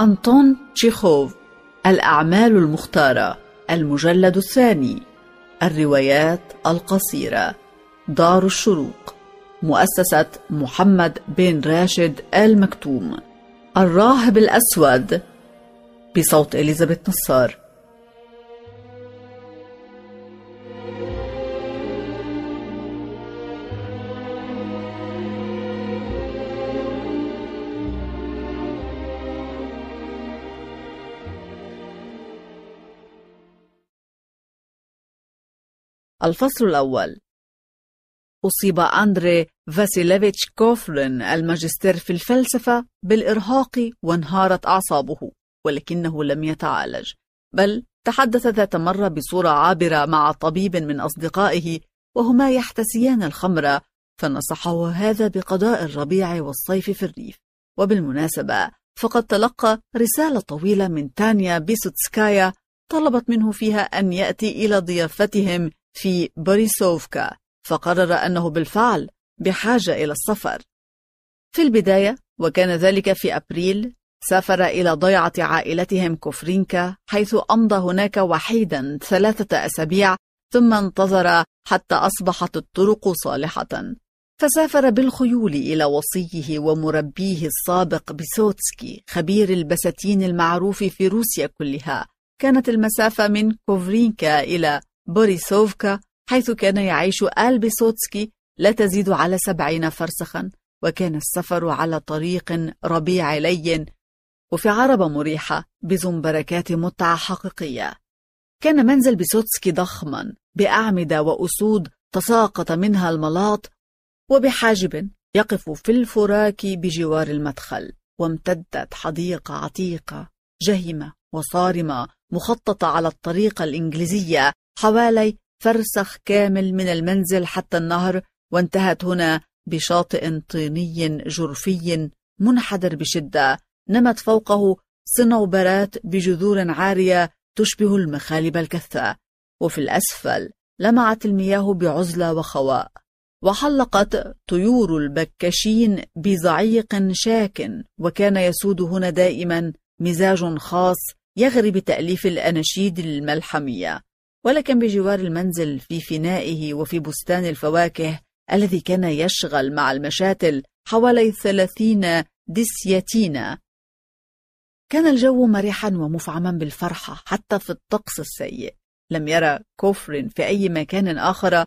أنطون تشيخوف الأعمال المختارة المجلد الثاني الروايات القصيرة دار الشروق مؤسسة محمد بن راشد آل مكتوم الراهب الأسود بصوت إليزابيث نصار. الفصل الأول. أصيب أندري فاسيليفيتش كوفرين الماجستير في الفلسفة بالإرهاق وانهارت أعصابه ولكنه لم يتعالج بل تحدث ذات مرة بصورة عابرة مع طبيب من أصدقائه وهما يحتسيان الخمر فنصحه هذا بقضاء الربيع والصيف في الريف. وبالمناسبة فقد تلقى رسالة طويلة من تانيا بيسوتسكايا طلبت منه فيها أن يأتي إلى ضيافتهم في بوريسوفكا فقرر أنه بالفعل بحاجة إلى السفر. في البداية وكان ذلك في أبريل سافر إلى ضيعة عائلتهم كوفرينكا حيث أمضى هناك وحيدا ثلاثة أسابيع ثم انتظر حتى أصبحت الطرق صالحة. فسافر بالخيول إلى وصيه ومربيه السابق بيسوتسكي خبير البساتين المعروف في روسيا كلها. كانت المسافة من كوفرينكا إلى بوريسوفكا حيث كان يعيش آل بيسوتسكي لا تزيد على سبعين فرسخا وكان السفر على طريق ربيع لين وفي عربة مريحة بزنبركات متعة حقيقية. كان منزل بيسوتسكي ضخما بأعمدة وأسود تساقط منها الملاط وبحاجب يقف في الفراك بجوار المدخل وامتدت حديقة عتيقة جهمة وصارمة مخططة على الطريقة الإنجليزية حوالي فرسخ كامل من المنزل حتى النهر وانتهت هنا بشاطئ طيني جرفي منحدر بشدة. نمت فوقه صنوبرات بجذور عارية تشبه المخالب الكثة. وفي الأسفل لمعت المياه بعزلة وخواء. وحلقت طيور البكاشين بزعيق شاك وكان يسود هنا دائما مزاج خاص يغري بتأليف الأناشيد الملحمية ولكن بجوار المنزل في فنائه وفي بستان الفواكه الذي كان يشغل مع المشاتل حوالي ثلاثين ديسياتينا كان الجو مرحا ومفعما بالفرحة حتى في الطقس السيء. لم يرى كوفرين في أي مكان آخر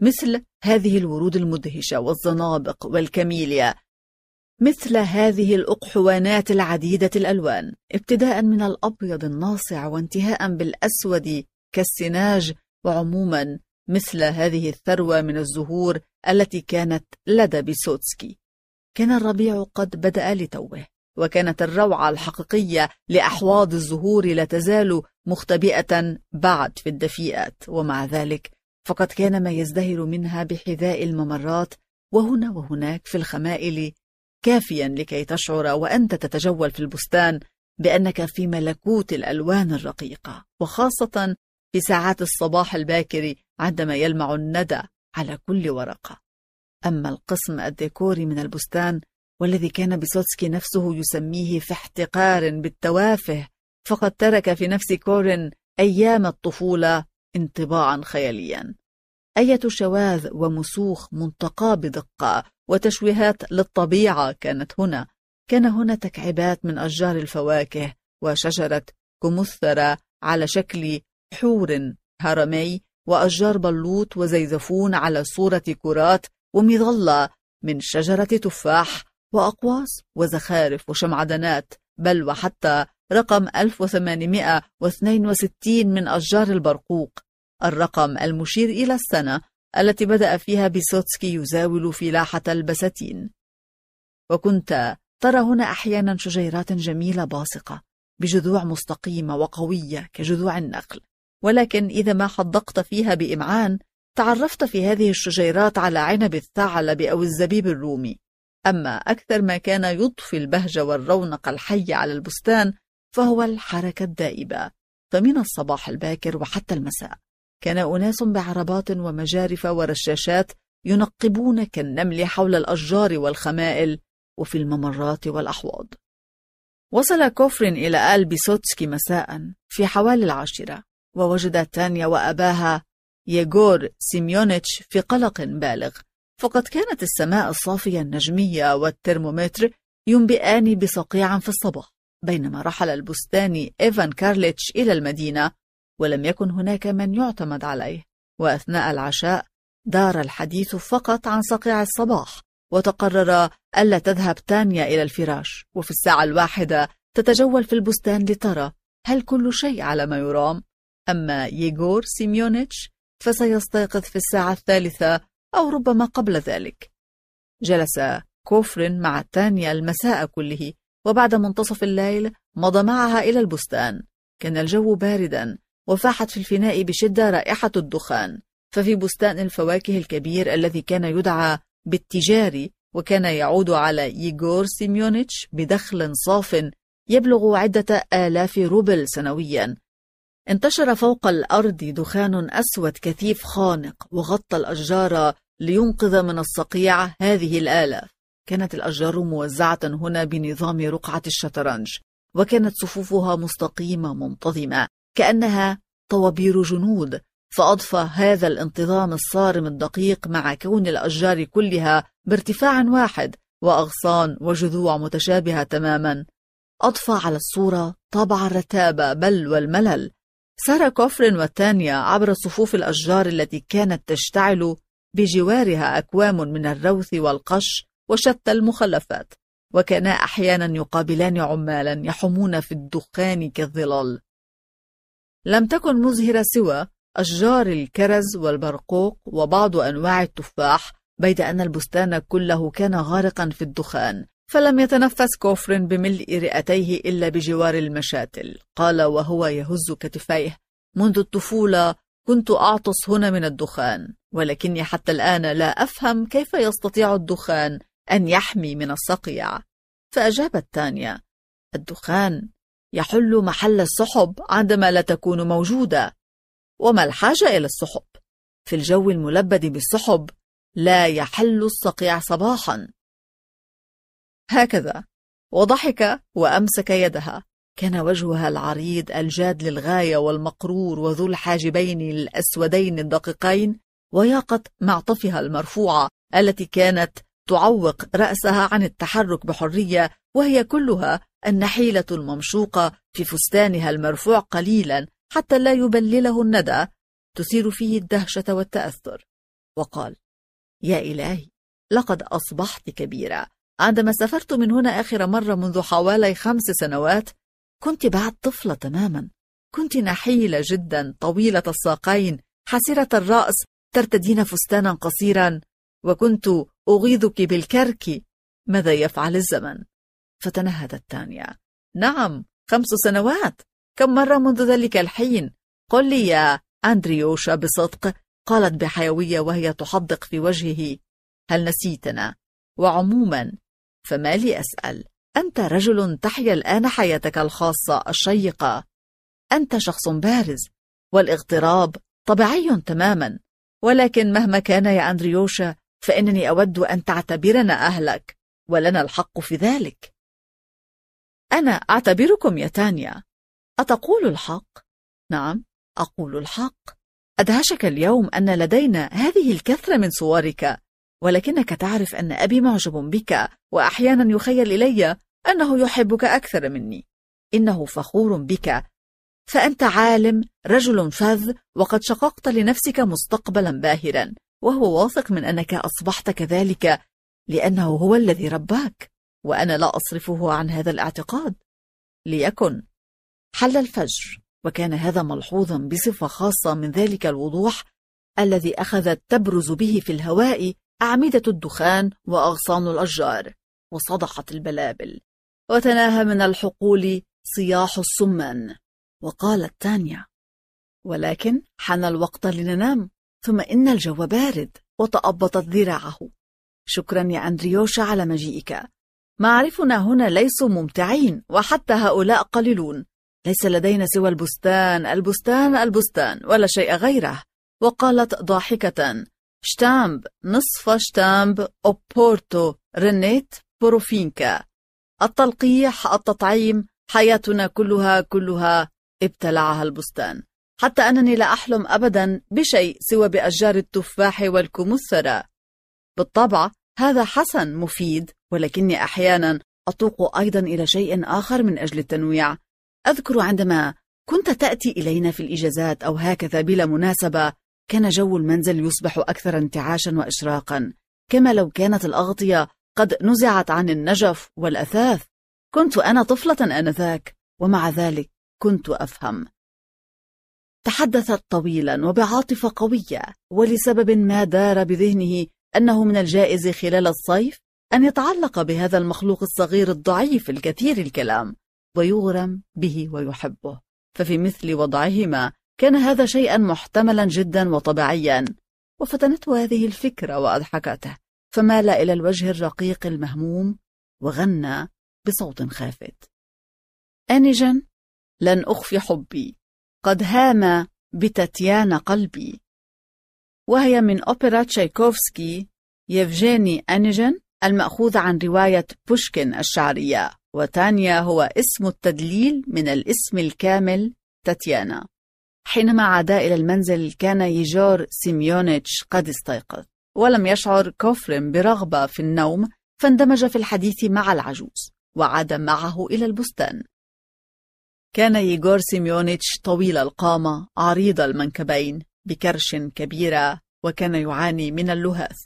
مثل هذه الورود المدهشة والزنابق والكميليا مثل هذه الأقحوانات العديدة الألوان ابتداء من الأبيض الناصع وانتهاء بالأسود كالسناج وعموما مثل هذه الثروة من الزهور التي كانت لدى بيسوتسكي. كان الربيع قد بدأ لتوه وكانت الروعة الحقيقية لأحواض الزهور لا تزال مختبئة بعد في الدفيئات ومع ذلك فقد كان ما يزدهر منها بحذاء الممرات وهنا وهناك في الخمائل كافيا لكي تشعر وأنت تتجول في البستان بأنك في ملكوت الألوان الرقيقة وخاصة في ساعات الصباح الباكر عندما يلمع الندى على كل ورقة. أما القسم الديكوري من البستان والذي كان بيسوتسكي نفسه يسميه في احتقار بالتوافه فقد ترك في نفس كورن أيام الطفولة انطباعا خياليا. أية شواذ ومسوخ منتقى بدقة وتشويهات للطبيعة كانت هنا. كان هنا تكعيبات من أشجار الفواكه وشجرة كمثرة على شكل حور هرمي وأشجار بلوط وزيزفون على صورة كرات ومظلة من شجرة تفاح وأقواس وزخارف وشمعدنات بل وحتى رقم 1862 من أشجار البرقوق. الرقم المشير إلى السنة التي بدأ فيها بيسوتسكي يزاول فلاحة البساتين. وكنت ترى هنا أحيانا شجيرات جميلة باصقة بجذوع مستقيمة وقوية كجذوع النخل ولكن إذا ما حدقت فيها بإمعان تعرفت في هذه الشجيرات على عنب الثعلب أو الزبيب الرومي. أما أكثر ما كان يضفي البهجة والرونق الحي على البستان فهو الحركة الدائبة فمن الصباح الباكر وحتى المساء. كان أناس بعربات ومجارف ورشاشات ينقبون كالنمل حول الأشجار والخمائل وفي الممرات والأحواض. وصل كوفرين إلى آل بيسوتسكي مساء في حوالي العاشرة ووجد تانيا وأباها ييغور سيميونيتش في قلق بالغ. فقد كانت السماء الصافية النجمية والترمومتر ينبئان بصقيع في الصباح بينما رحل البستاني إيفان كارليتش إلى المدينة ولم يكن هناك من يعتمد عليه. وأثناء العشاء دار الحديث فقط عن صقيع الصباح وتقرر ألا تذهب تانيا إلى الفراش. وفي الساعة الواحدة تتجول في البستان لترى هل كل شيء على ما يرام. أما ييغور سيميونيتش فسيستيقظ في الساعة الثالثة أو ربما قبل ذلك. جلس كوفرين مع تانيا المساء كله وبعد منتصف الليل مضى معها إلى البستان. كان الجو باردا وفاحت في الفناء بشدة رائحة الدخان ففي بستان الفواكه الكبير الذي كان يدعى بالتجاري وكان يعود على ييغور سيميونيتش بدخل صاف يبلغ عدة آلاف روبل سنويا. انتشر فوق الأرض دخان أسود كثيف خانق وغطى الأشجار لينقذ من الصقيع هذه الآلاف. كانت الأشجار موزعة هنا بنظام رقعة الشطرنج وكانت صفوفها مستقيمة منتظمة. كأنها طوابير جنود فأضفى هذا الانتظام الصارم الدقيق مع كون الأشجار كلها بارتفاع واحد وأغصان وجذوع متشابهة تماما. أضفى على الصورة طابع الرتابة بل والملل. سار كوفرين وتانيا عبر صفوف الأشجار التي كانت تشتعل بجوارها أكوام من الروث والقش وشتى المخلفات وكانا أحيانا يقابلان عمالا يحومون في الدخان كالظلال. لم تكن مزهرة سوى أشجار الكرز والبرقوق وبعض أنواع التفاح بيد أن البستان كله كان غارقا في الدخان فلم يتنفس كوفرين بملء رئتيه إلا بجوار المشاتل. قال وهو يهز كتفيه منذ الطفولة كنت أعطس هنا من الدخان ولكني حتى الآن لا أفهم كيف يستطيع الدخان أن يحمي من الصقيع. فأجابت تانيا الدخان يحل محل السحب عندما لا تكون موجودة. وما الحاجة إلى السحب؟ في الجو الملبد بالسحب لا يحل الصقيع صباحا. هكذا. وضحك وأمسك يدها. كان وجهها العريض الجاد للغاية والمقرور وذو الحاجبين الأسودين الدقيقين وياقة معطفها المرفوعة التي كانت تعوق رأسها عن التحرك بحرية وهي كلها النحيلة الممشوقة في فستانها المرفوع قليلا حتى لا يبلله الندى تثير فيه الدهشة والتأثر. وقال يا إلهي لقد أصبحت كبيرة عندما سافرت من هنا آخر مرة منذ حوالي خمس سنوات كنت بعد طفلة تماما. كنت نحيلة جدا طويلة الساقين حسرة الرأس ترتدين فستانا قصيرا. وكنت أغيظك بالكرك. ماذا يفعل الزمن؟ فتنهدت تانيا نعم خمس سنوات. كم مرة منذ ذلك الحين؟ قل لي يا أندريوشا بصدق. قالت بحيوية وهي تحدق في وجهه. هل نسيتنا؟ وعموما فما لي أسأل. أنت رجل تحيا الآن حياتك الخاصة الشيقة. أنت شخص بارز والاغتراب طبيعي تماما. ولكن مهما كان يا أندريوشا فإنني أود أن تعتبرنا أهلك ولنا الحق في ذلك. أنا أعتبركم يا تانيا. أتقول الحق؟ نعم أقول الحق. أدهشك اليوم أن لدينا هذه الكثرة من صورك ولكنك تعرف أن أبي معجب بك وأحيانا يخيل إلي أنه يحبك أكثر مني. إنه فخور بك. فأنت عالم رجل فذ وقد شققت لنفسك مستقبلا باهرا وهو واثق من أنك أصبحت كذلك لأنه هو الذي رباك. وأنا لا أصرفه عن هذا الاعتقاد. ليكن حل الفجر وكان هذا ملحوظا بصفة خاصة من ذلك الوضوح الذي أخذت تبرز به في الهواء أعمدة الدخان وأغصان الأشجار وصدحت البلابل. وتناهى من الحقول صياح الصمان وقالت تانيا ولكن حان الوقت لننام ثم إن الجو بارد وتأبطت ذراعه. شكرا يا أندريوشا على مجيئك. معارفنا هنا ليسوا ممتعين وحتى هؤلاء قليلون. ليس لدينا سوى البستان البستان البستان ولا شيء غيره. وقالت ضاحكة شتامب نصف شتامب أبورت رنيت بوروفينكا التلقيح التطعيم حياتنا كلها كلها ابتلعها البستان. حتى أنني لا أحلم أبدا بشيء سوى بأشجار التفاح والكمثرى. بالطبع هذا حسن مفيد. ولكني أحيانا أتوق أيضا إلى شيء آخر من أجل التنويع. أذكر عندما كنت تأتي إلينا في الإجازات أو هكذا بلا مناسبة كان جو المنزل يصبح أكثر انتعاشا وإشراقا. كما لو كانت الأغطية قد نزعت عن النجف والأثاث كنت أنا طفلة آنذاك ومع ذلك كنت أفهم. تحدثت طويلا وبعاطفة قوية ولسبب ما دار بذهنه أنه من الجائز خلال الصيف أن يتعلق بهذا المخلوق الصغير الضعيف الكثير الكلام ويغرم به ويحبه. ففي مثل وضعهما كان هذا شيئا محتملا جدا وطبيعيا. وفتنته هذه الفكرة وأضحكته. فمال إلى الوجه الرقيق المهموم وغنى بصوت خافت. أنيجن لن أخفي حبي. قد هام بتاتيانا قلبي. وهي من أوبرا تشايكوفسكي يفجيني أونيجين المأخوذ عن رواية بوشكين الشعرية وتانيا هو اسم التدليل من الاسم الكامل تاتيانا. حينما عادا إلى المنزل كان ييجور سيميونيتش قد استيقظ ولم يشعر كوفرين برغبة في النوم فاندمج في الحديث مع العجوز وعاد معه إلى البستان. كان ييغور سيميونيتش طويل القامة عريض المنكبين بكرش كبيرة وكان يعاني من اللهاث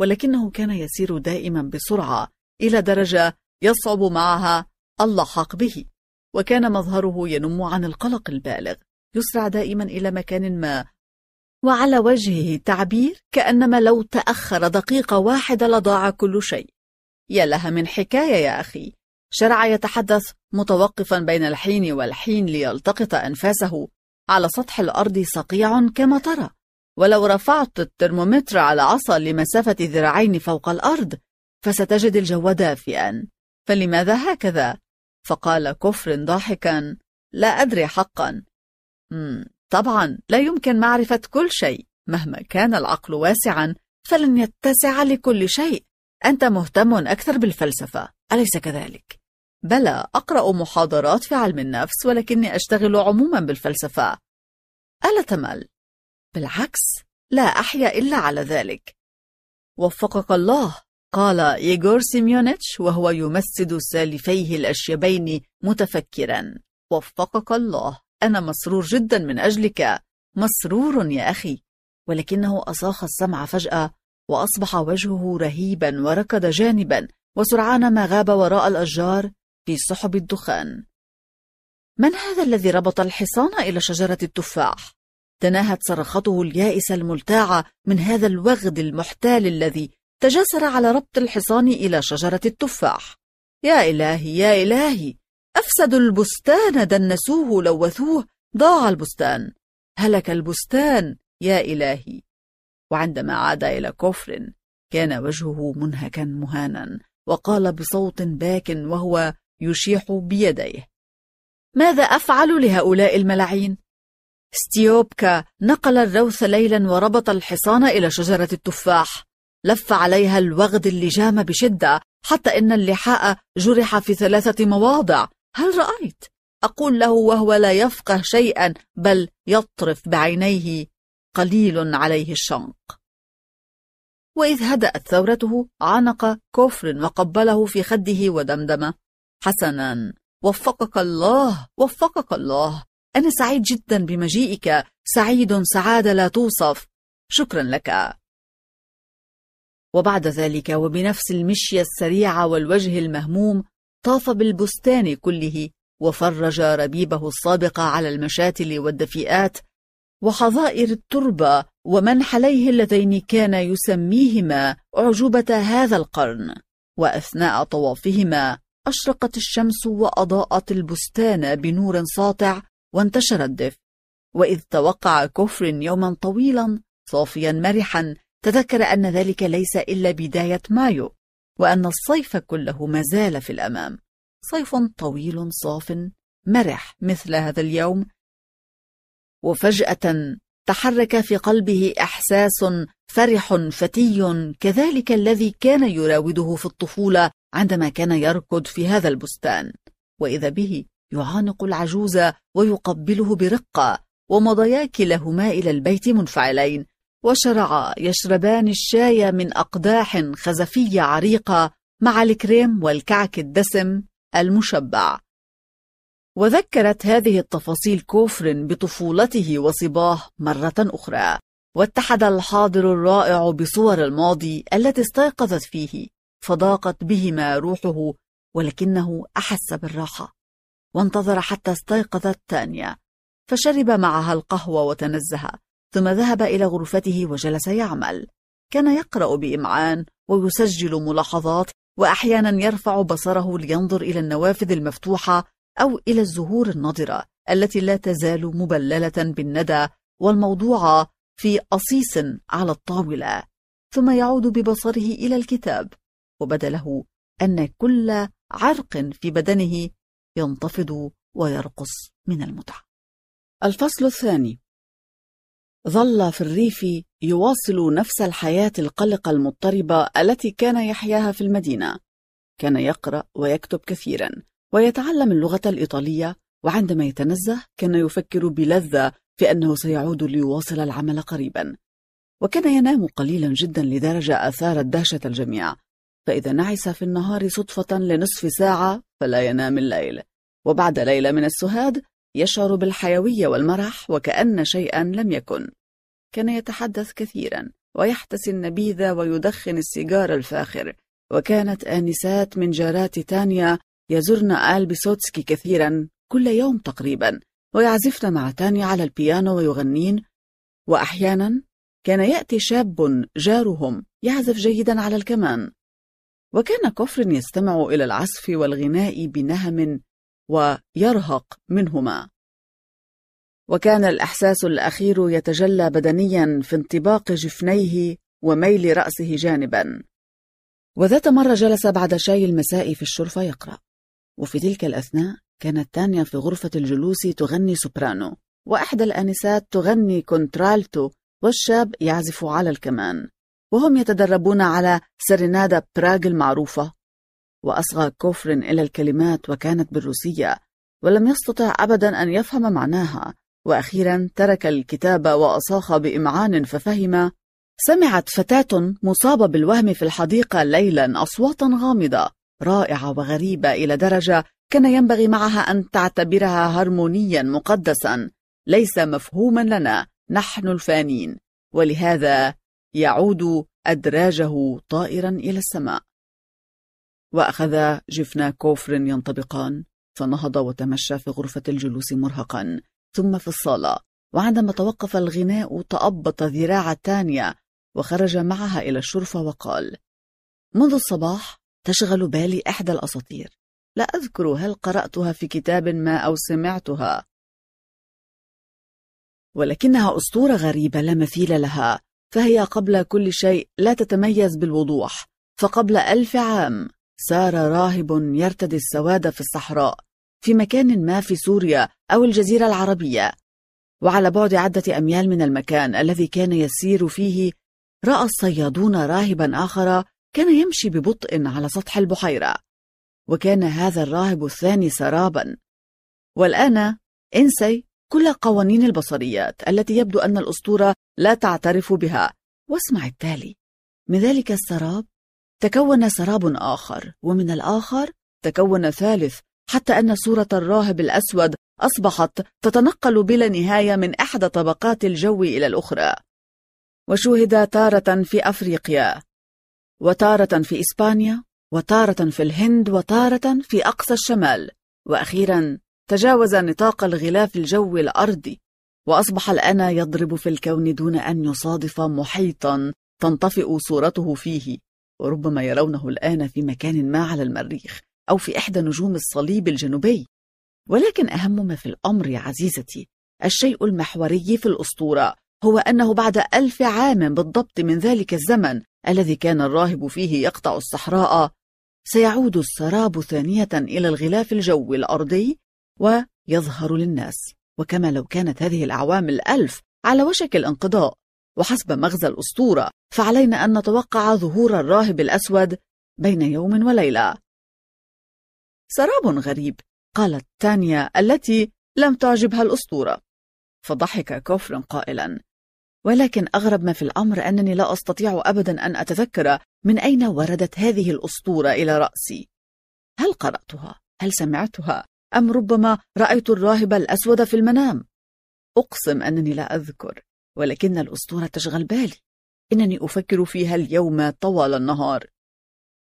ولكنه كان يسير دائما بسرعة إلى درجة يصعب معها اللحاق به وكان مظهره ينم عن القلق البالغ. يسرع دائما إلى مكان ما. وعلى وجهه تعبير كأنما لو تأخر دقيقة واحدة لضاع كل شيء. يا لها من حكاية يا أخي. شرع يتحدث متوقفا بين الحين والحين ليلتقط أنفاسه. على سطح الأرض صقيع كما ترى. ولو رفعت الترمومتر على عصا لمسافة ذراعين فوق الأرض فستجد الجو دافئا فلماذا هكذا؟ فقال كفر ضاحكا لا أدري حقا. طبعا لا يمكن معرفة كل شيء مهما كان العقل واسعا فلن يتسع لكل شيء أنت مهتم أكثر بالفلسفة أليس كذلك؟ بلى أقرأ محاضرات في علم النفس ولكني أشتغل عموما بالفلسفة ألا تمل؟ بالعكس لا أحيا إلا على ذلك. وفقك الله قال إيغور سيميونيتش وهو يمسد سالفيه الأشيبين متفكرا. وفقك الله أنا مسرور جدا من أجلك. مسرور يا أخي. ولكنه أصاخ السمع فجأة وأصبح وجهه رهيبا وركض جانبا وسرعان ما غاب وراء الأشجار في سحب الدخان. من هذا الذي ربط الحصان إلى شجرة التفاح؟ تناهت صرخته اليائسة الملتاعة من هذا الوغد المحتال الذي تجاسر على ربط الحصان إلى شجرة التفاح. يا إلهي يا إلهي أفسدوا البستان دنسوه لوثوه ضاع البستان. هلك البستان يا إلهي. وعندما عاد إلى كوفرين كان وجهه منهكا مهانا وقال بصوت باك وهو يشيح بيديه. ماذا أفعل لهؤلاء الملاعين؟ ستيوبكا نقل الروث ليلا وربط الحصان إلى شجرة التفاح. لف عليها الوغد اللجام بشدة حتى إن اللحاء جرح في ثلاثة مواضع. هل رأيت؟ أقول له وهو لا يفقه شيئا بل يطرف بعينيه قليل عليه الشنق. وإذ هدأت ثورته عانق كفر وقبله في خده ودمدم حسنا وفقك الله وفقك الله. أنا سعيد جدا بمجيئك. سعيد سعادة لا توصف. شكرا لك. وبعد ذلك وبنفس المشية السريعة والوجه المهموم طاف بالبستان كله وفرج ربيبه السابق على المشاتل والدفيئات وحظائر التربة ومنحليه اللذين كان يسميهما أعجوبة هذا القرن. وأثناء طوافهما أشرقت الشمس وأضاءت البستان بنور ساطع وانتشر الدفء وإذ توقع كفر يوما طويلا صافيا مرحا تذكر أن ذلك ليس إلا بداية مايو وأن الصيف كله ما زال في الأمام. صيف طويل صاف مرح مثل هذا اليوم. وفجأة تحرك في قلبه إحساس فرح فتي كذلك الذي كان يراوده في الطفولة عندما كان يركض في هذا البستان. وإذا به يعانق العجوز ويقبله برقة ومضيا كلاهما إلى البيت منفعلين. وشرعا يشربان الشاي من أقداح خزفية عريقة مع الكريم والكعك الدسم المشبع. وذكرت هذه التفاصيل كوفر بطفولته وصباه مرة أخرى. واتحد الحاضر الرائع بصور الماضي التي استيقظت فيه فضاقت بهما روحه ولكنه أحس بالراحة. وانتظر حتى استيقظت تانيا فشرب معها القهوة وتنزه ثم ذهب إلى غرفته وجلس يعمل. كان يقرأ بإمعان ويسجل ملاحظات وأحيانا يرفع بصره لينظر إلى النوافذ المفتوحة أو إلى الزهور النضرة التي لا تزال مبللة بالندى والموضوعة في أصيص على الطاولة. ثم يعود ببصره إلى الكتاب وبدا له أن كل عرق في بدنه ينتفض ويرقص من المتعة. الفصل الثاني. ظل في الريف يواصل نفس الحياة القلقة المضطربة التي كان يحياها في المدينة. كان يقرأ ويكتب كثيرا ويتعلم اللغة الإيطالية وعندما يتنزه كان يفكر بلذة في أنه سيعود ليواصل العمل قريبا. وكان ينام قليلا جدا لدرجة أثارت دهشة الجميع. فإذا نعس في النهار صدفة لنصف ساعة فلا ينام الليل. وبعد ليلة من السهاد يشعر بالحيوية والمرح وكأن شيئا لم يكن. كان يتحدث كثيرا ويحتسي النبيذ ويدخن السيجار الفاخر. وكانت آنسات من جارات تانيا يزرن آل بيسوتسكي كثيرا كل يوم تقريبا ويعزفن مع تانيا على البيانو ويغنين. وأحيانا كان يأتي شاب جارهم يعزف جيدا على الكمان. وكان كفر يستمع إلى العزف والغناء بنهم ويرهق منهما. وكان الإحساس الأخير يتجلى بدنيا في انطباق جفنيه وميل رأسه جانبا. وذات مرة جلس بعد شاي المساء في الشرفة يقرأ. وفي تلك الأثناء كانت تانيا في غرفة الجلوس تغني سوبرانو وإحدى الآنسات تغني كونترالتو والشاب يعزف على الكمان. وهم يتدربون على سرينادا براغ المعروفة وأصغى كوفر إلى الكلمات وكانت بالروسية ولم يستطع أبدا أن يفهم معناها. وأخيرا ترك الكتاب وأصاخ بإمعان ففهم. سمعت فتاة مصابة بالوهم في الحديقة ليلا أصواتا غامضة رائعة وغريبة إلى درجة كان ينبغي معها أن تعتبرها هرمونيا مقدسا. ليس مفهوما لنا نحن الفانين. ولهذا يعود أدراجه طائرا إلى السماء. وأخذ جفنا كوفر ينطبقان فنهض وتمشى في غرفة الجلوس مرهقا. ثم في الصالة وعندما توقف الغناء تأبط ذراع تانيا وخرج معها إلى الشرفة وقال منذ الصباح تشغل بالي إحدى الأساطير. لا أذكر هل قرأتها في كتاب ما أو سمعتها. ولكنها أسطورة غريبة لا مثيل لها. فهي قبل كل شيء لا تتميز بالوضوح. فقبل ألف عام سار راهب يرتدي السواد في الصحراء في مكان ما في سوريا أو الجزيرة العربية. وعلى بعد عدة أميال من المكان الذي كان يسير فيه رأى الصيادون راهبا آخر كان يمشي ببطء على سطح البحيرة. وكان هذا الراهب الثاني سرابا. والآن إنسي كل قوانين البصريات التي يبدو أن الأسطورة لا تعترف بها. واسمع التالي. من ذلك السراب تكون سراب آخر ومن الآخر تكون ثالث حتى أن صورة الراهب الأسود أصبحت تتنقل بلا نهاية من إحدى طبقات الجو إلى الأخرى. وشوهد تارة في أفريقيا وتارة في إسبانيا وتارة في الهند وتارة في أقصى الشمال. وأخيرا تجاوز نطاق الغلاف الجوي الأرضي وأصبح الآن يضرب في الكون دون أن يصادف محيطا تنطفئ صورته فيه. وربما يرونه الآن في مكان ما على المريخ أو في إحدى نجوم الصليب الجنوبي. ولكن أهم ما في الأمر يا عزيزتي الشيء المحوري في الأسطورة هو أنه بعد ألف عام بالضبط من ذلك الزمن الذي كان الراهب فيه يقطع الصحراء سيعود السراب ثانية إلى الغلاف الجوي الأرضي ويظهر للناس. وكما لو كانت هذه الأعوام الألف على وشك الانقضاء وحسب مغزى الأسطورة فعلينا أن نتوقع ظهور الراهب الأسود بين يوم وليلة. سراب غريب قالت تانيا التي لم تعجبها الأسطورة. فضحك كوفر قائلا. ولكن أغرب ما في الأمر أنني لا أستطيع أبدا أن أتذكر من أين وردت هذه الأسطورة إلى رأسي. هل قرأتها؟ هل سمعتها؟ أم ربما رأيت الراهب الأسود في المنام؟ أقسم أنني لا أذكر ولكن الأسطورة تشغل بالي. إنني أفكر فيها اليوم طوال النهار.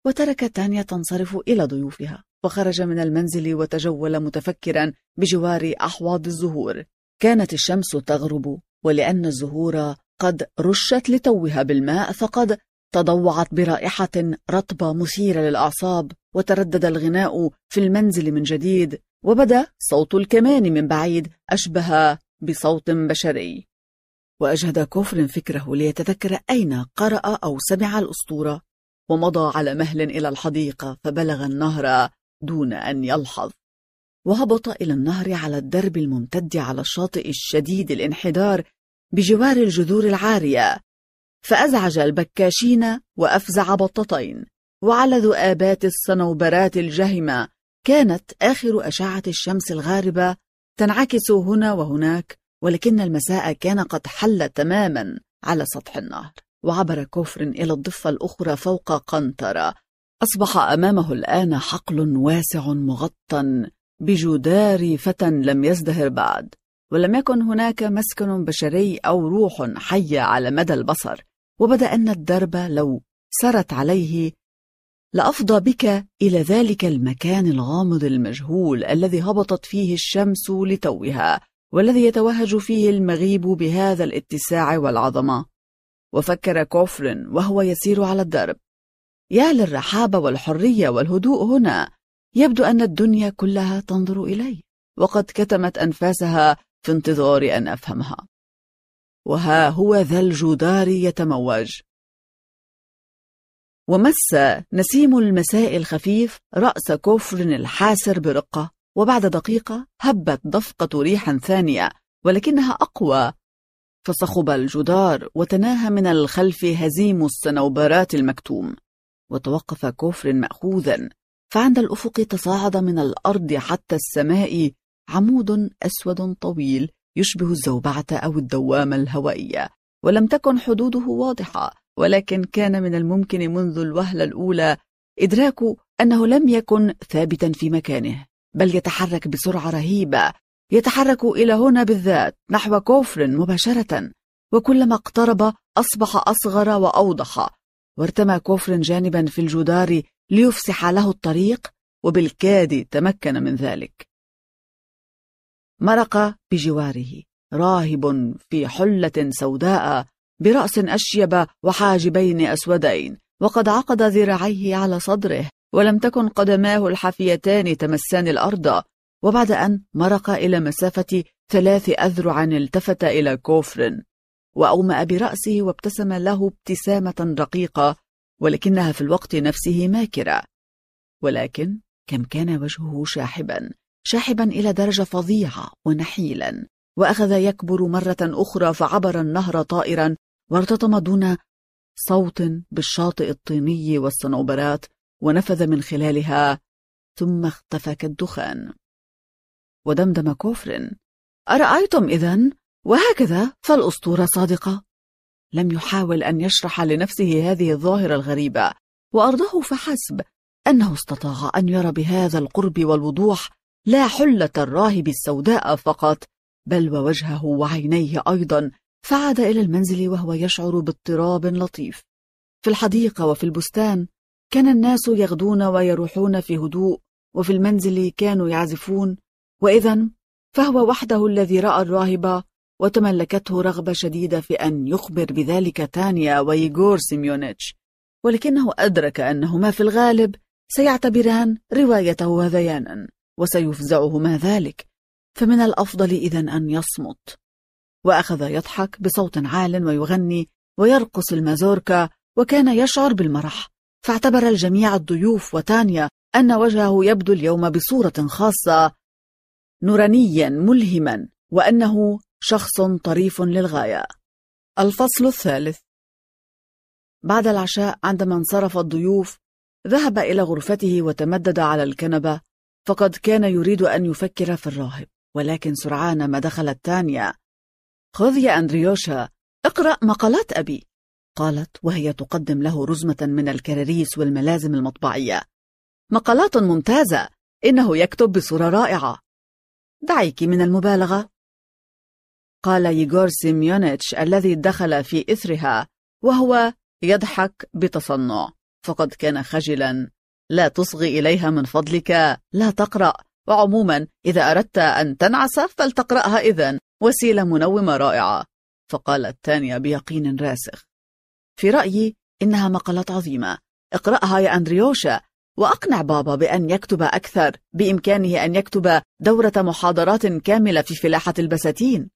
وتركت تانيا تنصرف إلى ضيوفها وخرج من المنزل وتجول متفكرا بجوار أحواض الزهور. كانت الشمس تغرب ولأن الزهور قد رشت لتوها بالماء فقد تضوعت برائحة رطبة مثيرة للأعصاب وتردد الغناء في المنزل من جديد وبدأ صوت الكمان من بعيد أشبه بصوت بشري. وأجهد كفر فكره ليتذكر أين قرأ أو سمع الأسطورة ومضى على مهل إلى الحديقة فبلغ النهر دون أن يلحظ. وهبط إلى النهر على الدرب الممتد على الشاطئ الشديد الانحدار بجوار الجذور العارية. فأزعج البكاشين وأفزع بطتين وعلى ذؤابات الصنوبرات الجهمة كانت آخر أشعة الشمس الغاربة تنعكس هنا وهناك ولكن المساء كان قد حل تماما على سطح النهر. وعبر كفر إلى الضفة الأخرى فوق قنطرة. أصبح أمامه الآن حقل واسع مغطى بجدار فتى لم يزدهر بعد. ولم يكن هناك مسكن بشري أو روح حية على مدى البصر. وبدأ أن الدرب لو سرت عليه لأفضى بك إلى ذلك المكان الغامض المجهول الذي هبطت فيه الشمس لتوها والذي يتوهج فيه المغيب بهذا الاتساع والعظمة. وفكر كوفرن وهو يسير على الدرب. يا للرحابة والحرية والهدوء هنا يبدو أن الدنيا كلها تنظر إلي وقد كتمت أنفاسها في انتظار أن أفهمها. وها هو ذا الجدار يتموج. ومس نسيم المساء الخفيف رأس كفر الحاسر برقة وبعد دقيقة هبت دفقة ريح ثانية ولكنها أقوى. فصخب الجدار وتناهى من الخلف هزيم الصنوبرات المكتوم. وتوقف كفر مأخوذا فعند الأفق تصاعد من الأرض حتى السماء عمود أسود طويل يشبه الزوبعة أو الدوامة الهوائية ولم تكن حدوده واضحة ولكن كان من الممكن منذ الوهلة الأولى إدراك أنه لم يكن ثابتا في مكانه بل يتحرك بسرعة رهيبة يتحرك إلى هنا بالذات نحو كوفر مباشرة وكلما اقترب أصبح أصغر وأوضح وارتمى كوفر جانبا في الجدار ليفسح له الطريق وبالكاد تمكن من ذلك. مرق بجواره. راهب في حلة سوداء برأس أشيب وحاجبين أسودين وقد عقد ذراعيه على صدره ولم تكن قدماه الحافيتان تمسان الأرض. وبعد أن مرق إلى مسافة ثلاث أذرع التفت إلى كوفر وأومأ برأسه وابتسم له ابتسامة رقيقة ولكنها في الوقت نفسه ماكرة. ولكن كم كان وجهه شاحبا. شاحبا إلى درجة فظيعة ونحيلا. وأخذ يكبر مرة أخرى فعبر النهر طائرا وارتطم دون صوت بالشاطئ الطيني والصنوبرات ونفذ من خلالها ثم اختفى كالدخان. ودمدم كوفر أرأيتم إذن؟ وهكذا فالأسطورة صادقة. لم يحاول أن يشرح لنفسه هذه الظاهرة الغريبة وأرضه فحسب أنه استطاع أن يرى بهذا القرب والوضوح لا حلة الراهب السوداء فقط بل ووجهه وعينيه أيضا فعاد إلى المنزل وهو يشعر باضطراب لطيف. في الحديقة وفي البستان كان الناس يغدون ويروحون في هدوء وفي المنزل كانوا يعزفون. وإذا فهو وحده الذي رأى الراهب وتملكته رغبة شديدة في أن يخبر بذلك تانيا ويغور سيميونيتش. ولكنه أدرك أنهما في الغالب سيعتبران روايته هذيانا. وسيفزعهما ذلك فمن الأفضل إذا أن يصمت. وأخذ يضحك بصوت عال ويغني ويرقص المازوركا وكان يشعر بالمرح فاعتبر الجميع الضيوف وتانيا أن وجهه يبدو اليوم بصورة خاصة نورانيا ملهما وأنه شخص طريف للغاية. الفصل الثالث. بعد العشاء عندما انصرف الضيوف ذهب إلى غرفته وتمدد على الكنبة فقد كان يريد أن يفكر في الراهب ولكن سرعان ما دخلت تانيا. خذ يا أندريوشا اقرأ مقالات أبي. قالت وهي تقدم له رزمة من الكراريس والملازم المطبعية. مقالات ممتازة إنه يكتب بصورة رائعة. دعيك من المبالغة. قال ييغور سيميونيتش الذي دخل في إثرها وهو يضحك بتصنع. فقد كان خجلا. لا تصغي إليها من فضلك لا تقرأ. وعموما إذا أردت أن تنعس فلتقرأها إذن وسيلة منومة رائعة. فقالت تانيا بيقين راسخ. في رأيي إنها مقالات عظيمة. اقرأها يا أندريوشا. وأقنع بابا بأن يكتب أكثر بإمكانه أن يكتب دورة محاضرات كاملة في فلاحة البساتين.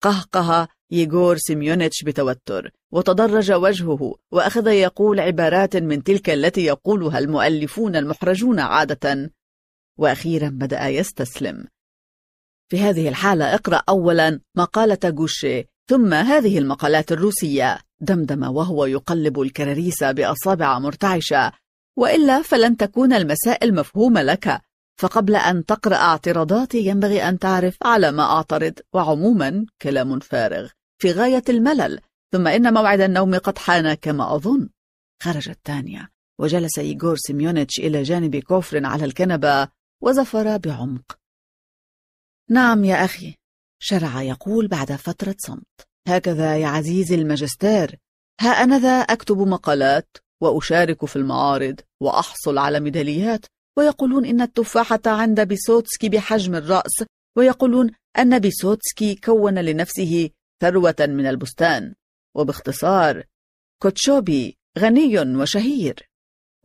قهقه ييغور سيميونيتش بتوتر وتدرج وجهه وأخذ يقول عبارات من تلك التي يقولها المؤلفون المحرجون عادة. وأخيرا بدأ يستسلم. في هذه الحالة اقرأ أولا مقالة جوشي ثم هذه المقالات الروسية. دمدم وهو يقلب الكراريس بأصابع مرتعشة. وإلا فلن تكون المسائل مفهومة لك. فقبل أن تقرأ اعتراضاتي ينبغي أن تعرف على ما أعترض وعموما كلام فارغ في غاية الملل ثم إن موعد النوم قد حان كما أظن. خرجت تانيا وجلس ييغور سيميونيتش إلى جانب كوفرين على الكنبة وزفر بعمق. نعم يا أخي شرع يقول بعد فترة صمت. هكذا يا عزيزي الماجستير. ها أنا ذا أكتب مقالات وأشارك في المعارض وأحصل على ميداليات ويقولون إن التفاحة عند بيسوتسكي بحجم الرأس ويقولون أن بيسوتسكي كون لنفسه ثروة من البستان. وباختصار كوتشوبي غني وشهير.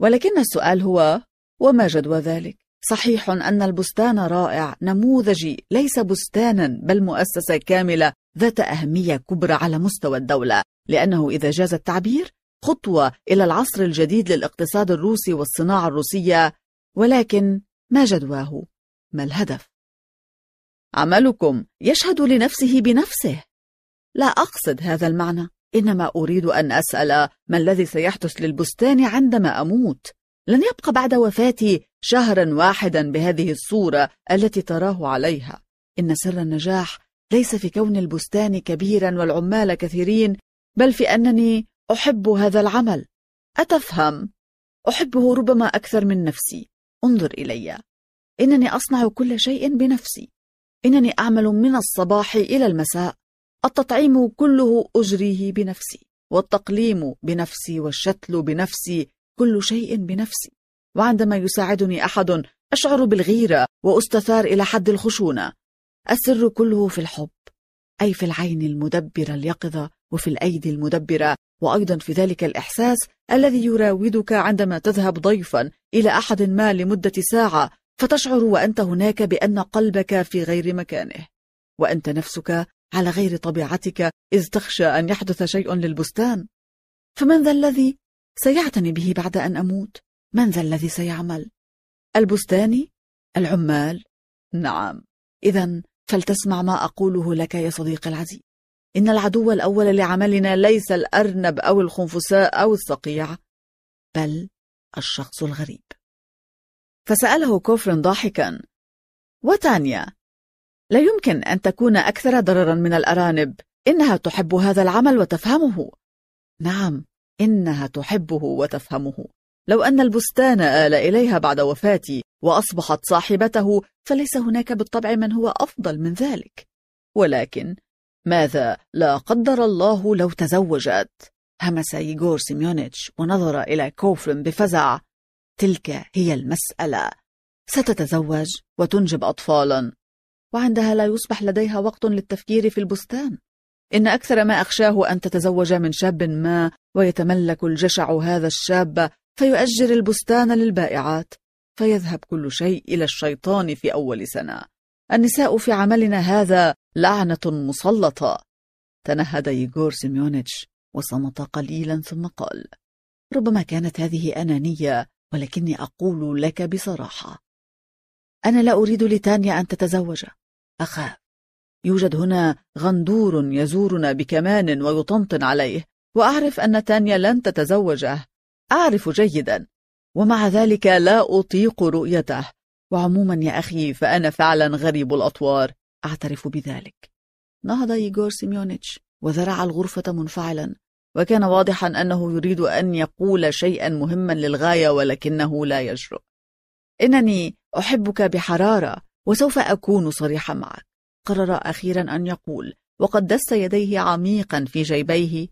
ولكن السؤال هو وما جدوى ذلك؟ صحيح أن البستان رائع نموذجي ليس بستانا بل مؤسسة كاملة ذات أهمية كبرى على مستوى الدولة. لأنه إذا جاز التعبير خطوة إلى العصر الجديد للاقتصاد الروسي والصناعة الروسية ولكن ما جدواه؟ ما الهدف؟ عملكم يشهد لنفسه بنفسه. لا أقصد هذا المعنى. إنما أريد أن أسأل ما الذي سيحدث للبستان عندما أموت؟ لن يبقى بعد وفاتي شهرا واحدا بهذه الصورة التي تراه عليها. إن سر النجاح ليس في كون البستان كبيرا والعمال كثيرين بل في أنني أحب هذا العمل. أتفهم؟ أحبه ربما أكثر من نفسي. انظر إلي. إنني أصنع كل شيء بنفسي. إنني أعمل من الصباح إلى المساء. التطعيم كله أجريه بنفسي. والتقليم بنفسي. والشتل بنفسي. كل شيء بنفسي. وعندما يساعدني أحد أشعر بالغيرة وأستثار إلى حد الخشونة. السر كله في الحب أي في العين المدبرة اليقظة. وفي الأيدي المدبرة وأيضا في ذلك الإحساس الذي يراودك عندما تذهب ضيفا إلى أحد ما لمدة ساعة فتشعر وأنت هناك بأن قلبك في غير مكانه وأنت نفسك على غير طبيعتك إذ تخشى أن يحدث شيء للبستان فمن ذا الذي سيعتني به بعد أن أموت؟ من ذا الذي سيعمل؟ البستاني؟ العمال؟ نعم إذا فلتسمع ما أقوله لك يا صديقي العزيز إن العدو الأول لعملنا ليس الأرنب أو الخنفساء أو الصقيع بل الشخص الغريب. فسأله كوفرن ضاحكا وتانيا لا يمكن أن تكون أكثر ضررا من الأرانب إنها تحب هذا العمل وتفهمه. نعم إنها تحبه وتفهمه. لو أن البستان آل إليها بعد وفاتي وأصبحت صاحبته فليس هناك بالطبع من هو أفضل من ذلك. ولكن ماذا لا قدر الله لو تزوجت؟ همس ييغور سيميونيتش ونظر إلى كوفرين بفزع. تلك هي المسألة. ستتزوج وتنجب أطفالا. وعندها لا يصبح لديها وقت للتفكير في البستان. إن أكثر ما أخشاه أن تتزوج من شاب ما ويتملك الجشع هذا الشاب فيؤجر البستان للبائعات. فيذهب كل شيء إلى الشيطان في أول سنة. النساء في عملنا هذا لعنة مسلطة. تنهد ييغور سيميونيتش وصمت قليلا ثم قال ربما كانت هذه أنانية ولكني أقول لك بصراحة. أنا لا أريد لتانيا أن تتزوج. أخاف يوجد هنا غندور يزورنا بكمان ويطنطن عليه وأعرف أن تانيا لن تتزوجه. أعرف جيدا ومع ذلك لا أطيق رؤيته. وعموما يا أخي فأنا فعلا غريب الأطوار. أعترف بذلك. نهض إيغور سيميونيتش وذرع الغرفة منفعلا وكان واضحا أنه يريد أن يقول شيئا مهما للغاية ولكنه لا يجرؤ إنني أحبك بحرارة وسوف أكون صريحا معك. قرر أخيرا أن يقول وقد دس يديه عميقا في جيبيه.